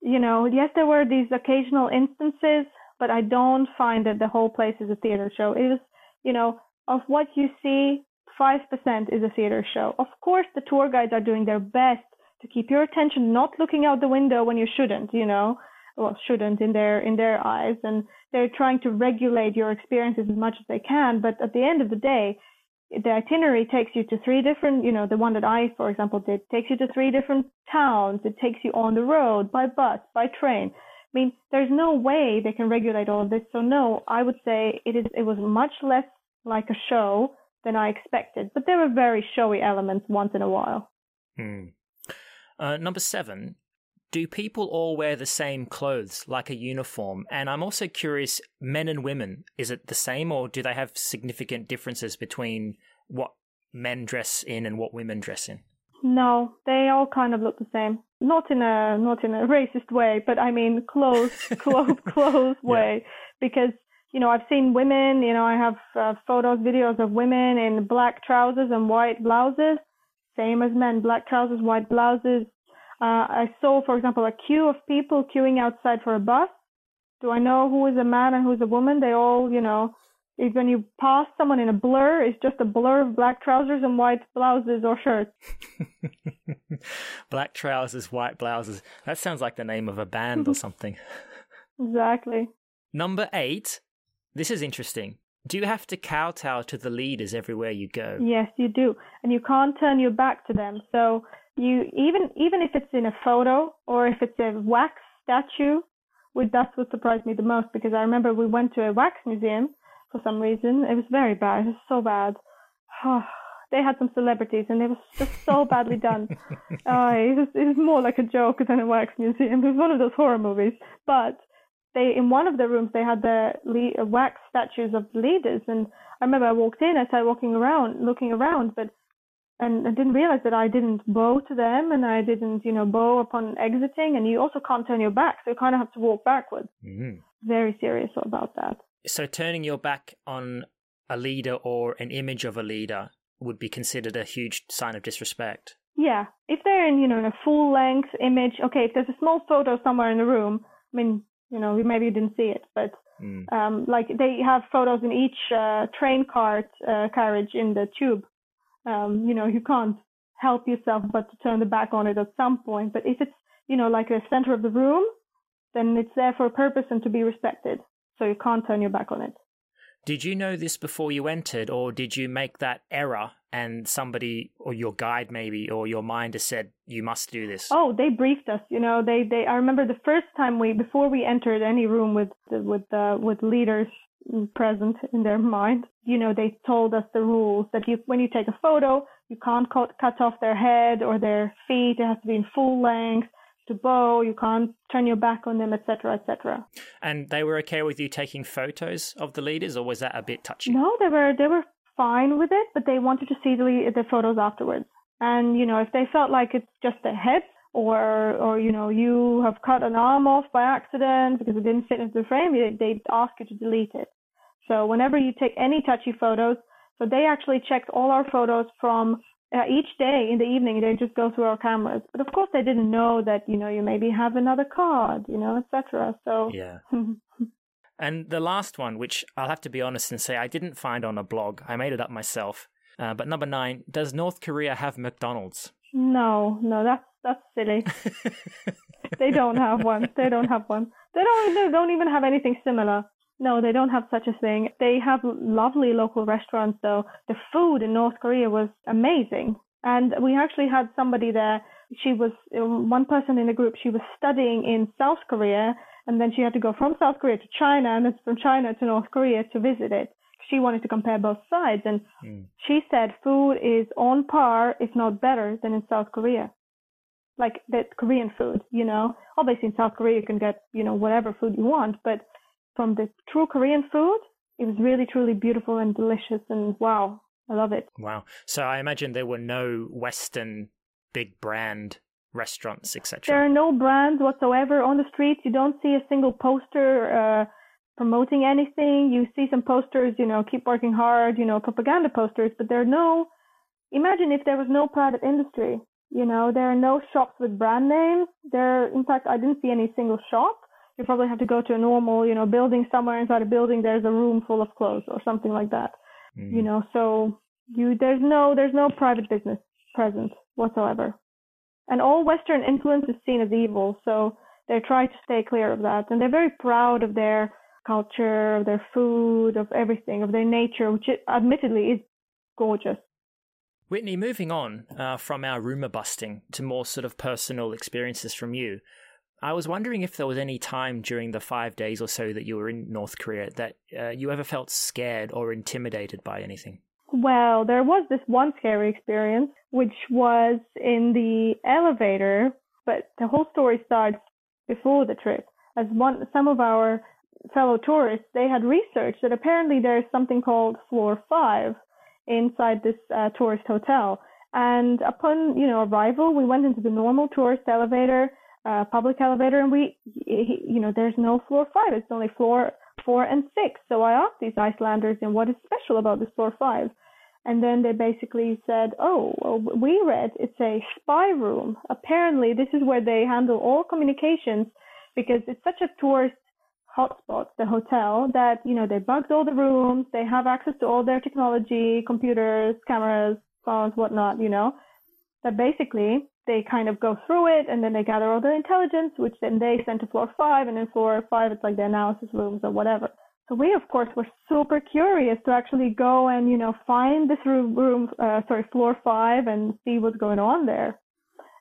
A: You know, yes, there were these occasional instances but I don't find that the whole place is a theater show. It is, you know, of what you see, 5% is a theater show. Of course, the tour guides are doing their best to keep your attention not looking out the window when you shouldn't, you know, well, shouldn't in their, in their eyes. And they're trying to regulate your experiences as much as they can. But at the end of the day, the itinerary takes you to three different, you know, the one that I, for example, did, takes you to three different towns. It takes you on the road, by bus, by train. I mean, there's no way they can regulate all of this. So no, I would say it is. It was much less like a show than I expected, but there were very showy elements once in a while.
B: Hmm. Uh, number seven. Do people all wear the same clothes, like a uniform? And I'm also curious, men and women, is it the same, or do they have significant differences between what men dress in and what women dress in?
A: No, they all kind of look the same. Not in a not in a racist way, but I mean clothes, close, close way. Yeah. Because you know I've seen women. You know I have uh, photos, videos of women in black trousers and white blouses, same as men. Black trousers, white blouses. Uh, I saw, for example, a queue of people queuing outside for a bus. Do I know who is a man and who is a woman? They all, you know, is when you pass someone in a blur, it's just a blur of black trousers and white blouses or shirts.
B: black trousers, white blouses. That sounds like the name of a band or something.
A: exactly.
B: Number eight. This is interesting. Do you have to kowtow to the leaders everywhere you go?
A: Yes, you do. And you can't turn your back to them. So you even even if it's in a photo or if it's a wax statue, which that's what surprised me the most because I remember we went to a wax museum for some reason. It was very bad. It was so bad. they had some celebrities and it was just so badly done. Uh, it, was, it was more like a joke than a wax museum. It was one of those horror movies. But they in one of the rooms they had the le- wax statues of leaders, and I remember I walked in, I started walking around, looking around, but and I didn't realize that I didn't bow to them and I didn't, you know, bow upon exiting. And you also can't turn your back, so you kind of have to walk backwards.
B: Mm.
A: Very serious about that.
B: So turning your back on a leader or an image of a leader would be considered a huge sign of disrespect.
A: Yeah, if they're in, you know, in a full length image, okay, if there's a small photo somewhere in the room, I mean, you know, maybe you didn't see it, but
B: Mm.
A: um, like they have photos in each uh, train cart uh, carriage in the tube. Um, you know, you can't help yourself but to turn the back on it at some point. But if it's, you know, like the center of the room, then it's there for a purpose and to be respected. So you can't turn your back on it.
B: Did you know this before you entered, or did you make that error and somebody, or your guide maybe, or your minder said you must do this?
A: Oh, they briefed us. You know, they they. I remember the first time we before we entered any room with with uh, with leaders Mm, present in their mind. You know, they told us the rules that you when you take a photo, you can't cut cut off their head or their feet. It has to be in full length. To bow, you can't turn your back on them, etc., etc.
B: And they were okay with you taking photos of the leaders, or was that a bit touchy?
A: No, they were they were fine with it, but they wanted to see the the photos afterwards. And you know, if they felt like it's just their head, or or you know, you have cut an arm off by accident because it didn't fit into the frame, they'd ask you to delete it. So whenever you take any touchy photos, so they actually checked all our photos from uh, each day in the evening. They just go through our cameras, but of course they didn't know that you know you maybe have another card, you know, etc. So
B: Yeah. And the last one, which I'll have to be honest and say I didn't find on a blog, I made it up myself. Uh, but number nine, does North Korea have McDonald's?
A: No, no, that's that's silly. they don't have one. They don't have one. They don't. They don't even have anything similar. No, they don't have such a thing. They have lovely local restaurants, though. The food in North Korea was amazing, and we actually had somebody there. She was um, one person in the group. She was studying in South Korea, and then she had to go from South Korea to China, and then from China to North Korea to visit it. She wanted to compare both sides, and
B: Mm.
A: she said food is on par, if not better, than in South Korea. Like that Korean food, you know. Obviously, in South Korea you can get, you know, whatever food you want, but from the true Korean food, it was really, truly beautiful and delicious, and wow, I love it.
B: Wow. So I imagine there were no Western big brand restaurants, etc.
A: There are no brands whatsoever on the streets. You don't see a single poster uh, promoting anything. You see some posters, you know, keep working hard, you know, propaganda posters, but there are no. Imagine if there was no private industry. You know, there are no shops with brand names. There, in fact, I didn't see any single shop. You probably have to go to a normal, you know, building somewhere inside a building. There's a room full of clothes or something like that.
B: Mm.
A: You know, so you there's no there's no private business present whatsoever and all Western influence is seen as evil. So they try to stay clear of that, and they're very proud of their culture, of their food, of everything, of their nature, which it, admittedly is gorgeous.
B: Whitney, moving on uh, from our rumor busting to more sort of personal experiences from you, I was wondering if there was any time during the five days or so that you were in North Korea that uh, you ever felt scared or intimidated by anything.
A: Well, there was this one scary experience, which was in the elevator, but the whole story starts before the trip. As one, some of our fellow tourists, they had researched that apparently there's something called floor five inside this uh, tourist hotel. And upon, you know, arrival, we went into the normal tourist elevator, uh, public elevator, and we, you know, there's no floor five. It's only floor four and six. So I asked these Icelanders, and what is special about this floor five? And then they basically said, oh, well, we read it's a spy room. Apparently, this is where they handle all communications because it's such a tourist hotspot, the hotel, that, you know, they bugged all the rooms. They have access to all their technology, computers, cameras, phones, whatnot, you know, that basically they kind of go through it and then they gather all their intelligence, which then they send to floor five. And then floor five, it's like the analysis rooms or whatever. So we, of course, were super curious to actually go and, you know, find this room, room uh, sorry, floor five and see what's going on there.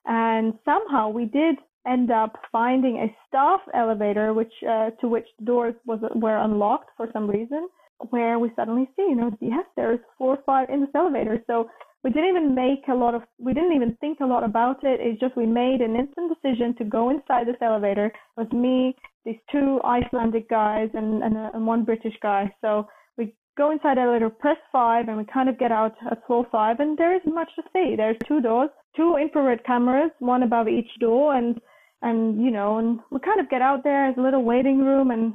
A: And somehow we did end up finding a staff elevator, which uh, to which the doors was were unlocked for some reason, where we suddenly see, you know, yes, there is floor five in this elevator. So we didn't even make a lot of, we didn't even think a lot about it. It's just we made an instant decision to go inside this elevator. It was me, these two Icelandic guys, and, and, a, and one British guy. So we go inside elevator, press five, and we kind of get out at floor five, and there isn't much to see. There's two doors, two infrared cameras, one above each door, and and you know, and we kind of get out there. There's a little waiting room, and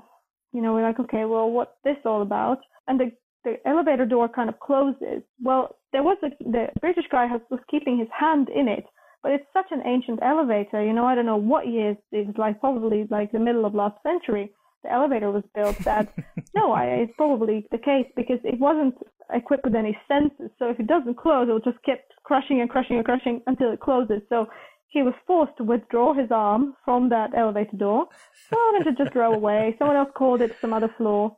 A: you know, we're like, okay, well, what's this all about? And the the elevator door kind of closes. Well, there was a, the British guy has, was keeping his hand in it, but it's such an ancient elevator. You know, I don't know what year it was like, probably like the middle of last century. The elevator was built. That no, I, it's probably the case because it wasn't equipped with any sensors. So if it doesn't close, it will just keep crushing and crushing and crushing until it closes. So he was forced to withdraw his arm from that elevator door. So then to just drove away. Someone else called it to some other floor.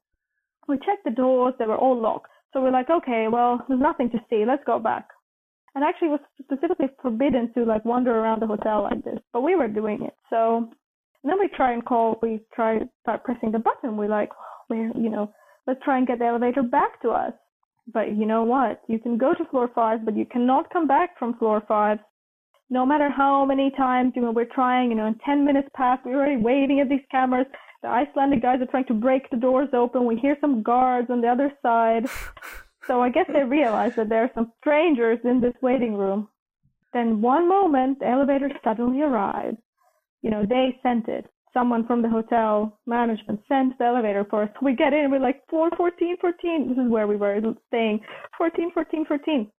A: We checked the doors, they were all locked. So we're like, okay, well, there's nothing to see, let's go back. And actually was specifically forbidden to like wander around the hotel like this, but we were doing it. So then we try and call, we try start pressing the button. We're like, we're, you know, let's try and get the elevator back to us. But you know what? You can go to floor five, but you cannot come back from floor five. No matter how many times, you know, we're trying, you know, in 10 minutes past, we're already waving at these cameras. The Icelandic guys are trying to break the doors open. We hear some guards on the other side. So I guess they realize that there are some strangers in this waiting room. Then one moment, the elevator suddenly arrives. You know, they sent it. Someone from the hotel management sent the elevator for us. We get in, we're like, 4, 14, 14. This is where we were staying. 14, 14, 14.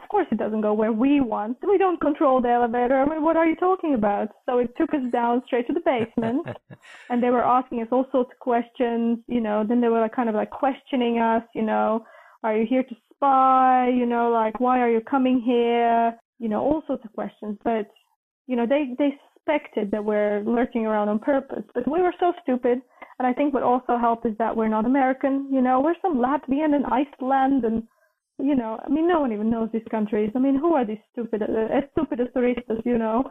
A: Of course, it doesn't go where we want. We don't control the elevator. I mean, what are you talking about? So it took us down straight to the basement, and they were asking us all sorts of questions. You know, then they were like kind of like questioning us. You know, are you here to spy? You know, like why are you coming here? You know, all sorts of questions. But you know, they they suspected that we're lurking around on purpose. But we were so stupid. And I think what also helped is that we're not American. You know, we're some Latvian and Iceland and you know, I mean, no one even knows these countries. I mean, who are these stupid, uh, as stupid as turistas, you know?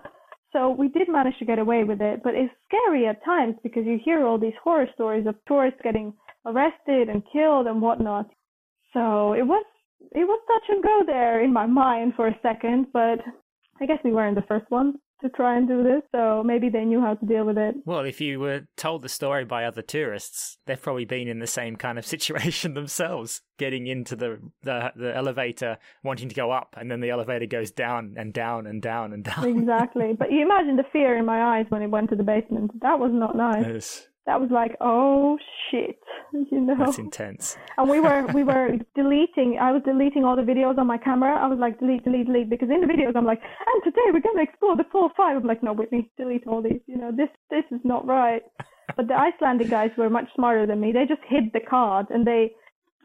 A: So we did manage to get away with it, but it's scary at times because you hear all these horror stories of tourists getting arrested and killed and whatnot. So it was it was touch and go there in my mind for a second, but I guess we weren't the first ones to try and do this, so maybe they knew how to deal with it.
B: Well, if you were told the story by other tourists, they've probably been in the same kind of situation themselves, getting into the, the, the elevator, wanting to go up, and then the elevator goes down and down and down and down.
A: Exactly. but you imagine the fear in my eyes when it went to the basement. That was not nice.
B: Yes
A: that was like, oh shit, you know.
B: That's intense.
A: And we were we were deleting. I was deleting all the videos on my camera. I was like, delete, delete, delete, because in the videos I'm like, and today we're gonna explore the floor five. I'm like, no, Whitney, delete all these. You know, this this is not right. But the Icelandic guys were much smarter than me. They just hid the card and they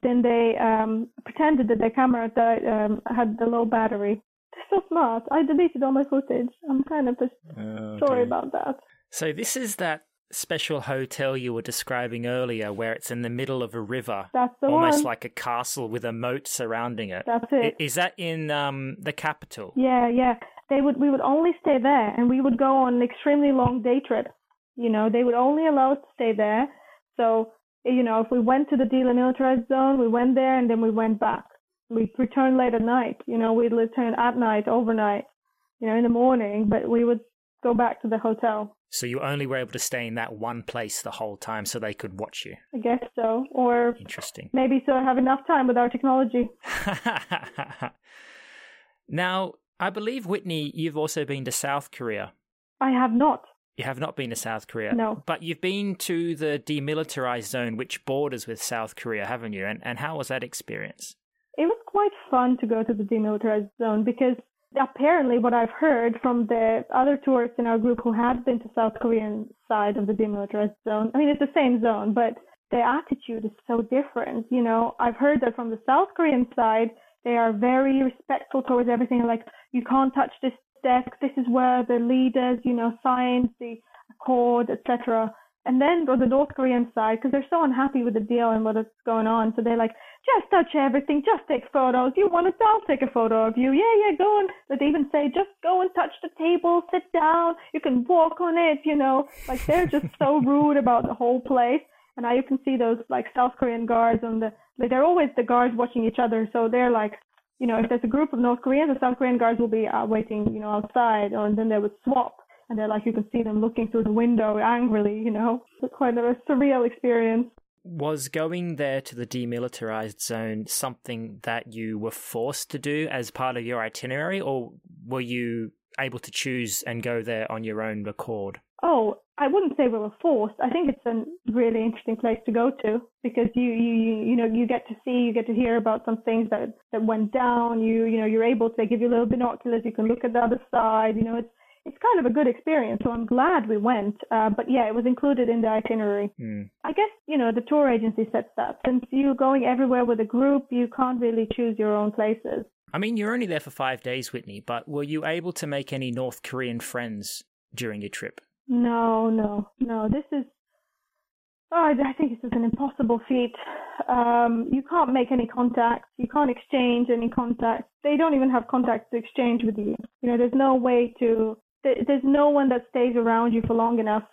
A: then they um pretended that their camera um, had the low battery. They're so smart. I deleted all my footage. I'm kind of just oh, sorry about that.
B: So this is that special hotel you were describing earlier, where it's in the middle of a river,
A: That's the
B: almost
A: one.
B: like a castle with a moat surrounding it.
A: That's it.
B: Is that in um, the capital?
A: Yeah, yeah. They would. We would only stay there, and we would go on extremely long day trips. You know, they would only allow us to stay there. So, you know, if we went to the demilitarized zone, we went there, and then we went back. We'd return late at night. You know, we'd return at night, overnight. You know, in the morning, but we would go back to the hotel.
B: So you only were able to stay in that one place the whole time so they could watch you.
A: I guess so. Or
B: interesting.
A: Maybe so I have enough time with our technology.
B: now, I believe Whitney, you've also been to South Korea.
A: I have not.
B: You have not been to South Korea.
A: No.
B: But you've been to the demilitarized zone which borders with South Korea, haven't you? And and how was that experience?
A: It was quite fun to go to the demilitarized zone because apparently what I've heard from the other tourists in our group who have been to South Korean side of the demilitarized zone, I mean it's the same zone, but their attitude is so different. You know, I've heard that from the South Korean side, they are very respectful towards everything. Like you can't touch this desk. This is where the leaders, you know, signed the accord, etc. And then on the North Korean side, because they're so unhappy with the deal and what's going on, so they're like, just touch everything, just take photos. You want it, I'll take a photo of you. Yeah, yeah, go on. But they even say, just go and touch the table, sit down, you can walk on it, you know. Like they're just so rude about the whole place. And now you can see those like South Korean guards on the, like they're always the guards watching each other. So they're like, you know, if there's a group of North Koreans, the South Korean guards will be uh, waiting, you know, outside, or, and then they would swap, and they're like, you can see them looking through the window angrily, you know. It's quite a surreal experience.
B: Was going there to the demilitarized zone something that you were forced to do as part of your itinerary, or were you able to choose and go there on your own accord?
A: Oh, I wouldn't say we were forced. I think it's a really interesting place to go to because you, you, you know, you get to see, you get to hear about some things that, that went down. You, you know, you're able to give you a little binoculars. You can look at the other side. You know, it's, it's kind of a good experience. So I'm glad we went. Uh, but yeah, it was included in the itinerary.
B: Mm.
A: I guess, you know, the tour agency sets that. Since you're going everywhere with a group, you can't really choose your own places.
B: I mean, you're only there for five days, Whitney, but were you able to make any North Korean friends during your trip?
A: No, no, no. This is. Oh, I think this is an impossible feat. Um, you can't make any contacts. You can't exchange any contacts. They don't even have contacts to exchange with you. You know, there's no way to. There's no one that stays around you for long enough.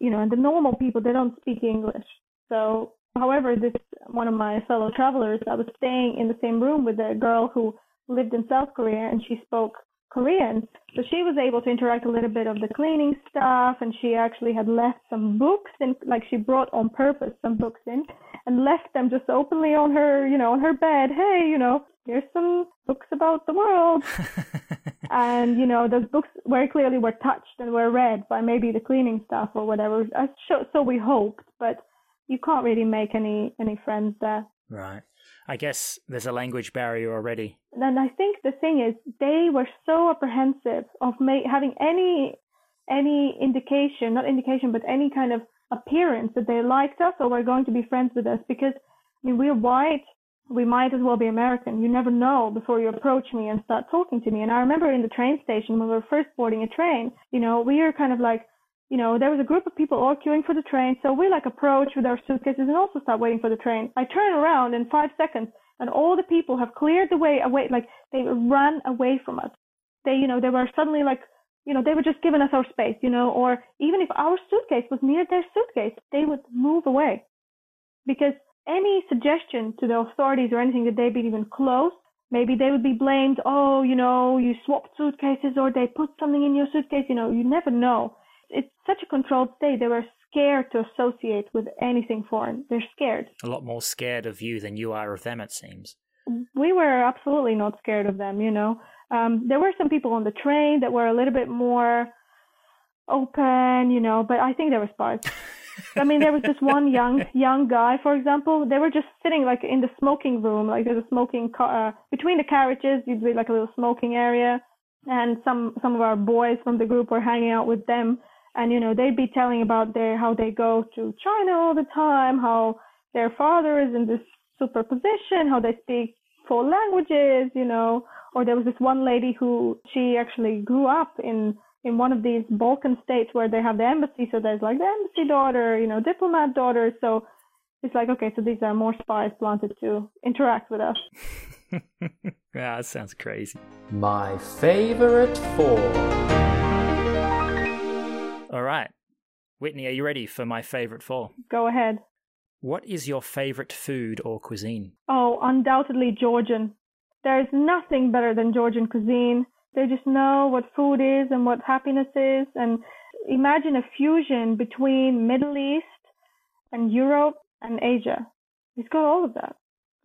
A: You know, and the normal people they don't speak English. So, however, this one of my fellow travelers, I was staying in the same room with a girl who lived in South Korea, and she spoke Korean. So she was able to interact a little bit of the cleaning stuff and she actually had left some books and like she brought on purpose some books in and left them just openly on her, you know, on her bed. Hey, you know, here's some books about the world. and, you know, those books very clearly were touched and were read by maybe the cleaning staff or whatever. So we hoped, but you can't really make any, any friends there.
B: Right. I guess there's a language barrier already.
A: And I think the thing is, they were so apprehensive of having any any indication, not indication, but any kind of appearance that they liked us or were going to be friends with us because I mean we're white, we might as well be American. You never know before you approach me and start talking to me. And I remember in the train station when we were first boarding a train, you know, we were kind of like you know, there was a group of people all queuing for the train, so we like approach with our suitcases and also start waiting for the train. I turn around in five seconds, and all the people have cleared the way away, like they ran away from us. They, you know, they were suddenly like, you know, they were just giving us our space, you know, or even if our suitcase was near their suitcase, they would move away. Because any suggestion to the authorities or anything that they'd been even close, maybe they would be blamed, oh, you know, you swapped suitcases or they put something in your suitcase, you know, you never know it's such a controlled state. They were scared to associate with anything foreign. They're scared.
B: A lot more scared of you than you are of them, it seems.
A: We were absolutely not scared of them, you know. Um, there were some people on the train that were a little bit more open, you know, but I think they were spies. I mean, there was this one young young guy, for example. They were just sitting like in the smoking room, like there's a smoking car uh, between the carriages. You'd be like a little smoking area, and some some of our boys from the group were hanging out with them and you know they'd be telling about their how they go to China all the time, how their father is in this super position, how they speak four languages, you know. Or there was this one lady who she actually grew up in in one of these Balkan states where they have the embassy, so there's like the embassy daughter, you know, diplomat daughter. So it's like okay, so these are more spies planted to interact with us.
B: yeah, that sounds crazy.
C: My favorite four.
B: All right. Whitney, are you ready for my favorite four?
A: Go ahead.
B: What is your favorite food or cuisine?
A: Oh, undoubtedly Georgian. There is nothing better than Georgian cuisine. They just know what food is and what happiness is. And imagine a fusion between Middle East and Europe and Asia. It's got all of that.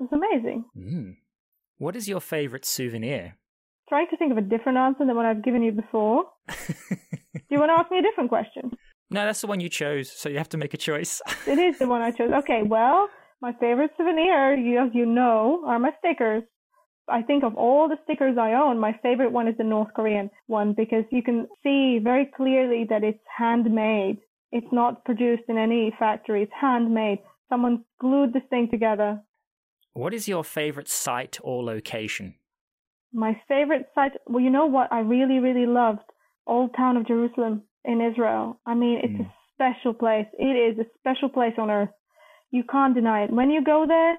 A: It's amazing.
B: Mm. What is your favorite souvenir?
A: Trying to think of a different answer than what I've given you before. Do you want to ask me a different question?
B: No, that's the one you chose, so you have to make a choice.
A: it is the one I chose. Okay, well, my favorite souvenir, you, as you know, are my stickers. I think of all the stickers I own, my favorite one is the North Korean one because you can see very clearly that it's handmade. It's not produced in any factory. It's handmade. Someone glued this thing together.
B: What is your favorite site or location?
A: My favorite site, well, you know what I really, really loved? old town of Jerusalem in Israel. I mean, it's mm. a special place. It is a special place on earth. You can't deny it. When you go there,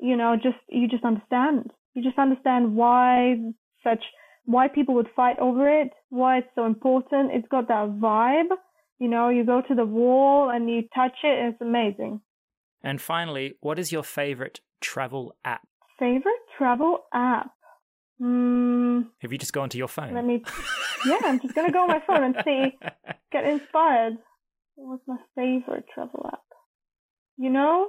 A: you know, just you just understand. You just understand why such why people would fight over it, why it's so important. It's got that vibe. You know, you go to the wall and you touch it, and it's amazing.
B: And finally, what is your favorite travel app?
A: Favorite travel app? Mm,
B: Have you just gone to your phone?
A: let me. Yeah, I'm just gonna go on my phone and see. Get inspired. What's my favorite travel app? You know,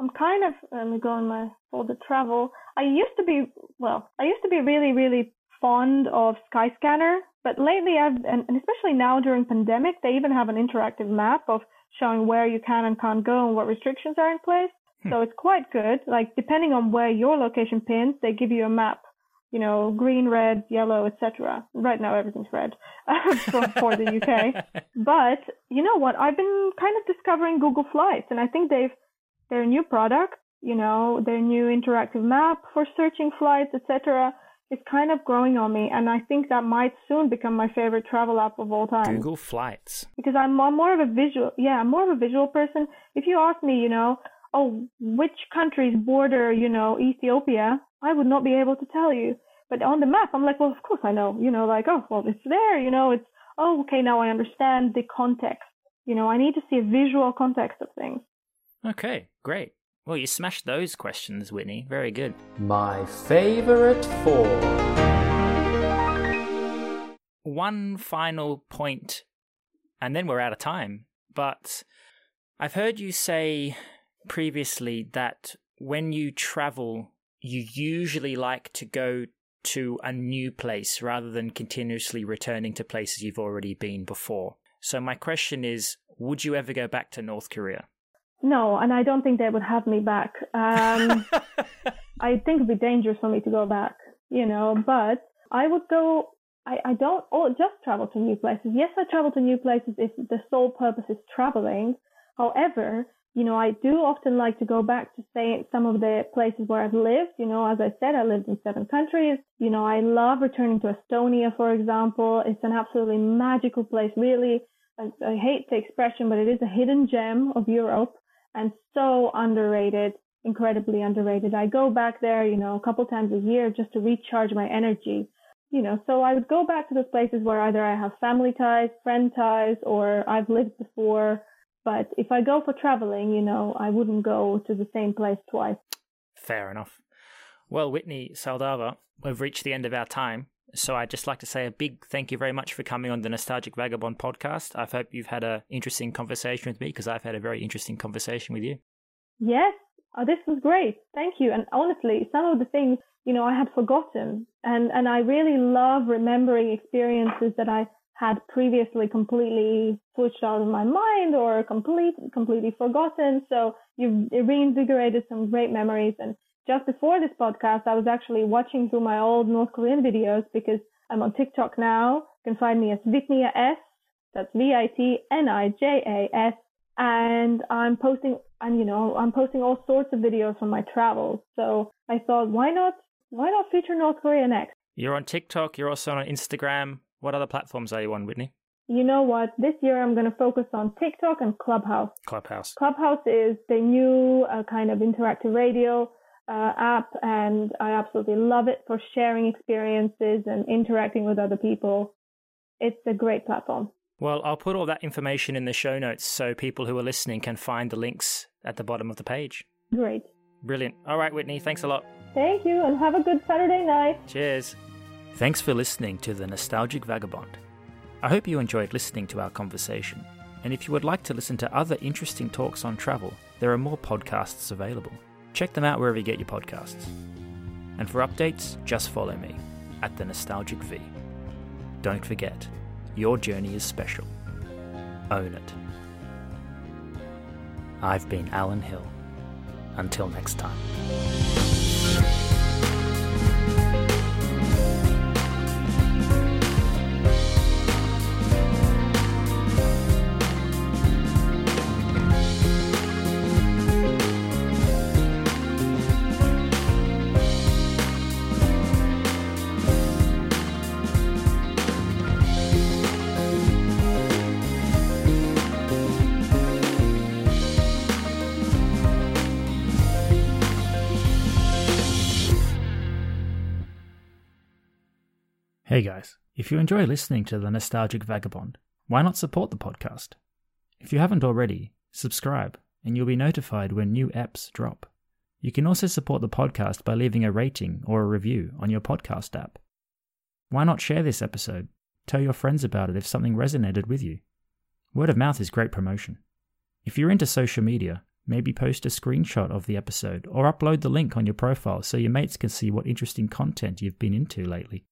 A: I'm kind of. Um, Let me go on my folder travel. I used to be well. I used to be really, really fond of Skyscanner, but lately I've and, and especially now during pandemic, they even have an interactive map of showing where you can and can't go and what restrictions are in place. Hmm. So it's quite good. Like depending on where your location pins, they give you a map. You know, green, red, yellow, etc. Right now everything's red for, for the UK. But you know what? I've been kind of discovering Google Flights, and I think they've their new product, you know, their new interactive map for searching flights, etc. is kind of growing on me, and I think that might soon become my favorite travel app of all time
B: Google Flights.
A: because I'm, I'm more of a visual. Yeah, I'm more of a visual person. If you ask me, you know, oh, which countries border, you know, Ethiopia, I would not be able to tell you. But on the map, I'm like, well, of course I know. You know, like, oh, well, it's there. You know, it's oh, okay. Now I understand the context. You know, I need to see a visual context of things.
B: Okay, great. Well, you smashed those questions, Whitney. Very good.
C: My favorite four.
B: One final point, and then we're out of time. But I've heard you say previously that when you travel, you usually like to go to a new place rather than continuously returning to places you've already been before. So, my question is would you ever go back to North Korea?
A: No, and I don't think they would have me back. Um, I think it'd be dangerous for me to go back, you know, but I would go, I, I don't oh, just travel to new places. Yes, I travel to new places if the sole purpose is traveling. However, you know, I do often like to go back to say some of the places where I've lived. You know, as I said, I lived in seven countries. You know, I love returning to Estonia, for example. It's an absolutely magical place, really. I, I hate the expression, but it is a hidden gem of Europe and so underrated, incredibly underrated. I go back there, you know, a couple times a year just to recharge my energy. You know, so I would go back to those places where either I have family ties, friend ties, or I've lived before. But if I go for traveling, you know, I wouldn't go to the same place twice.
B: Fair enough. Well, Whitney Saldava, we've reached the end of our time. So I'd just like to say a big thank you very much for coming on the Nostalgic Vagabond podcast. I hope you've had an interesting conversation with me because I've had a very interesting conversation with you.
A: Yes, oh, this was great. Thank you. And honestly, some of the things, you know, I had forgotten. And, and I really love remembering experiences that I had previously completely switched out of my mind or complete, completely forgotten. So you've reinvigorated some great memories. And just before this podcast, I was actually watching through my old North Korean videos because I'm on TikTok now. You can find me as Vitnia S. That's V-I-T-N-I-J-A-S. And I'm posting, and you know, I'm posting all sorts of videos from my travels. So I thought, why not, why not feature North Korea next?
B: You're on TikTok. You're also on Instagram. What other platforms are you on, Whitney?
A: You know what? This year I'm going to focus on TikTok and Clubhouse.
B: Clubhouse.
A: Clubhouse is the new uh, kind of interactive radio uh, app, and I absolutely love it for sharing experiences and interacting with other people. It's a great platform.
B: Well, I'll put all that information in the show notes so people who are listening can find the links at the bottom of the page.
A: Great.
B: Brilliant. All right, Whitney, thanks a lot.
A: Thank you, and have a good Saturday night.
B: Cheers. Thanks for listening to The Nostalgic Vagabond. I hope you enjoyed listening to our conversation. And if you would like to listen to other interesting talks on travel, there are more podcasts available. Check them out wherever you get your podcasts. And for updates, just follow me at The Nostalgic V. Don't forget, your journey is special. Own it. I've been Alan Hill. Until next time.
D: Hey guys, if you enjoy listening to The Nostalgic Vagabond, why not support the podcast? If you haven't already, subscribe and you'll be notified when new apps drop.
B: You can also support the podcast by leaving a rating or a review on your podcast app. Why not share this episode? Tell your friends about it if something resonated with you. Word of mouth is great promotion. If you're into social media, maybe post a screenshot of the episode or upload the link on your profile so your mates can see what interesting content you've been into lately.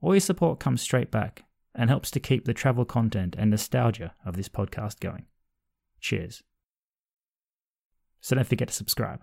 B: All your support comes straight back and helps to keep the travel content and nostalgia of this podcast going. Cheers. So don't forget to subscribe.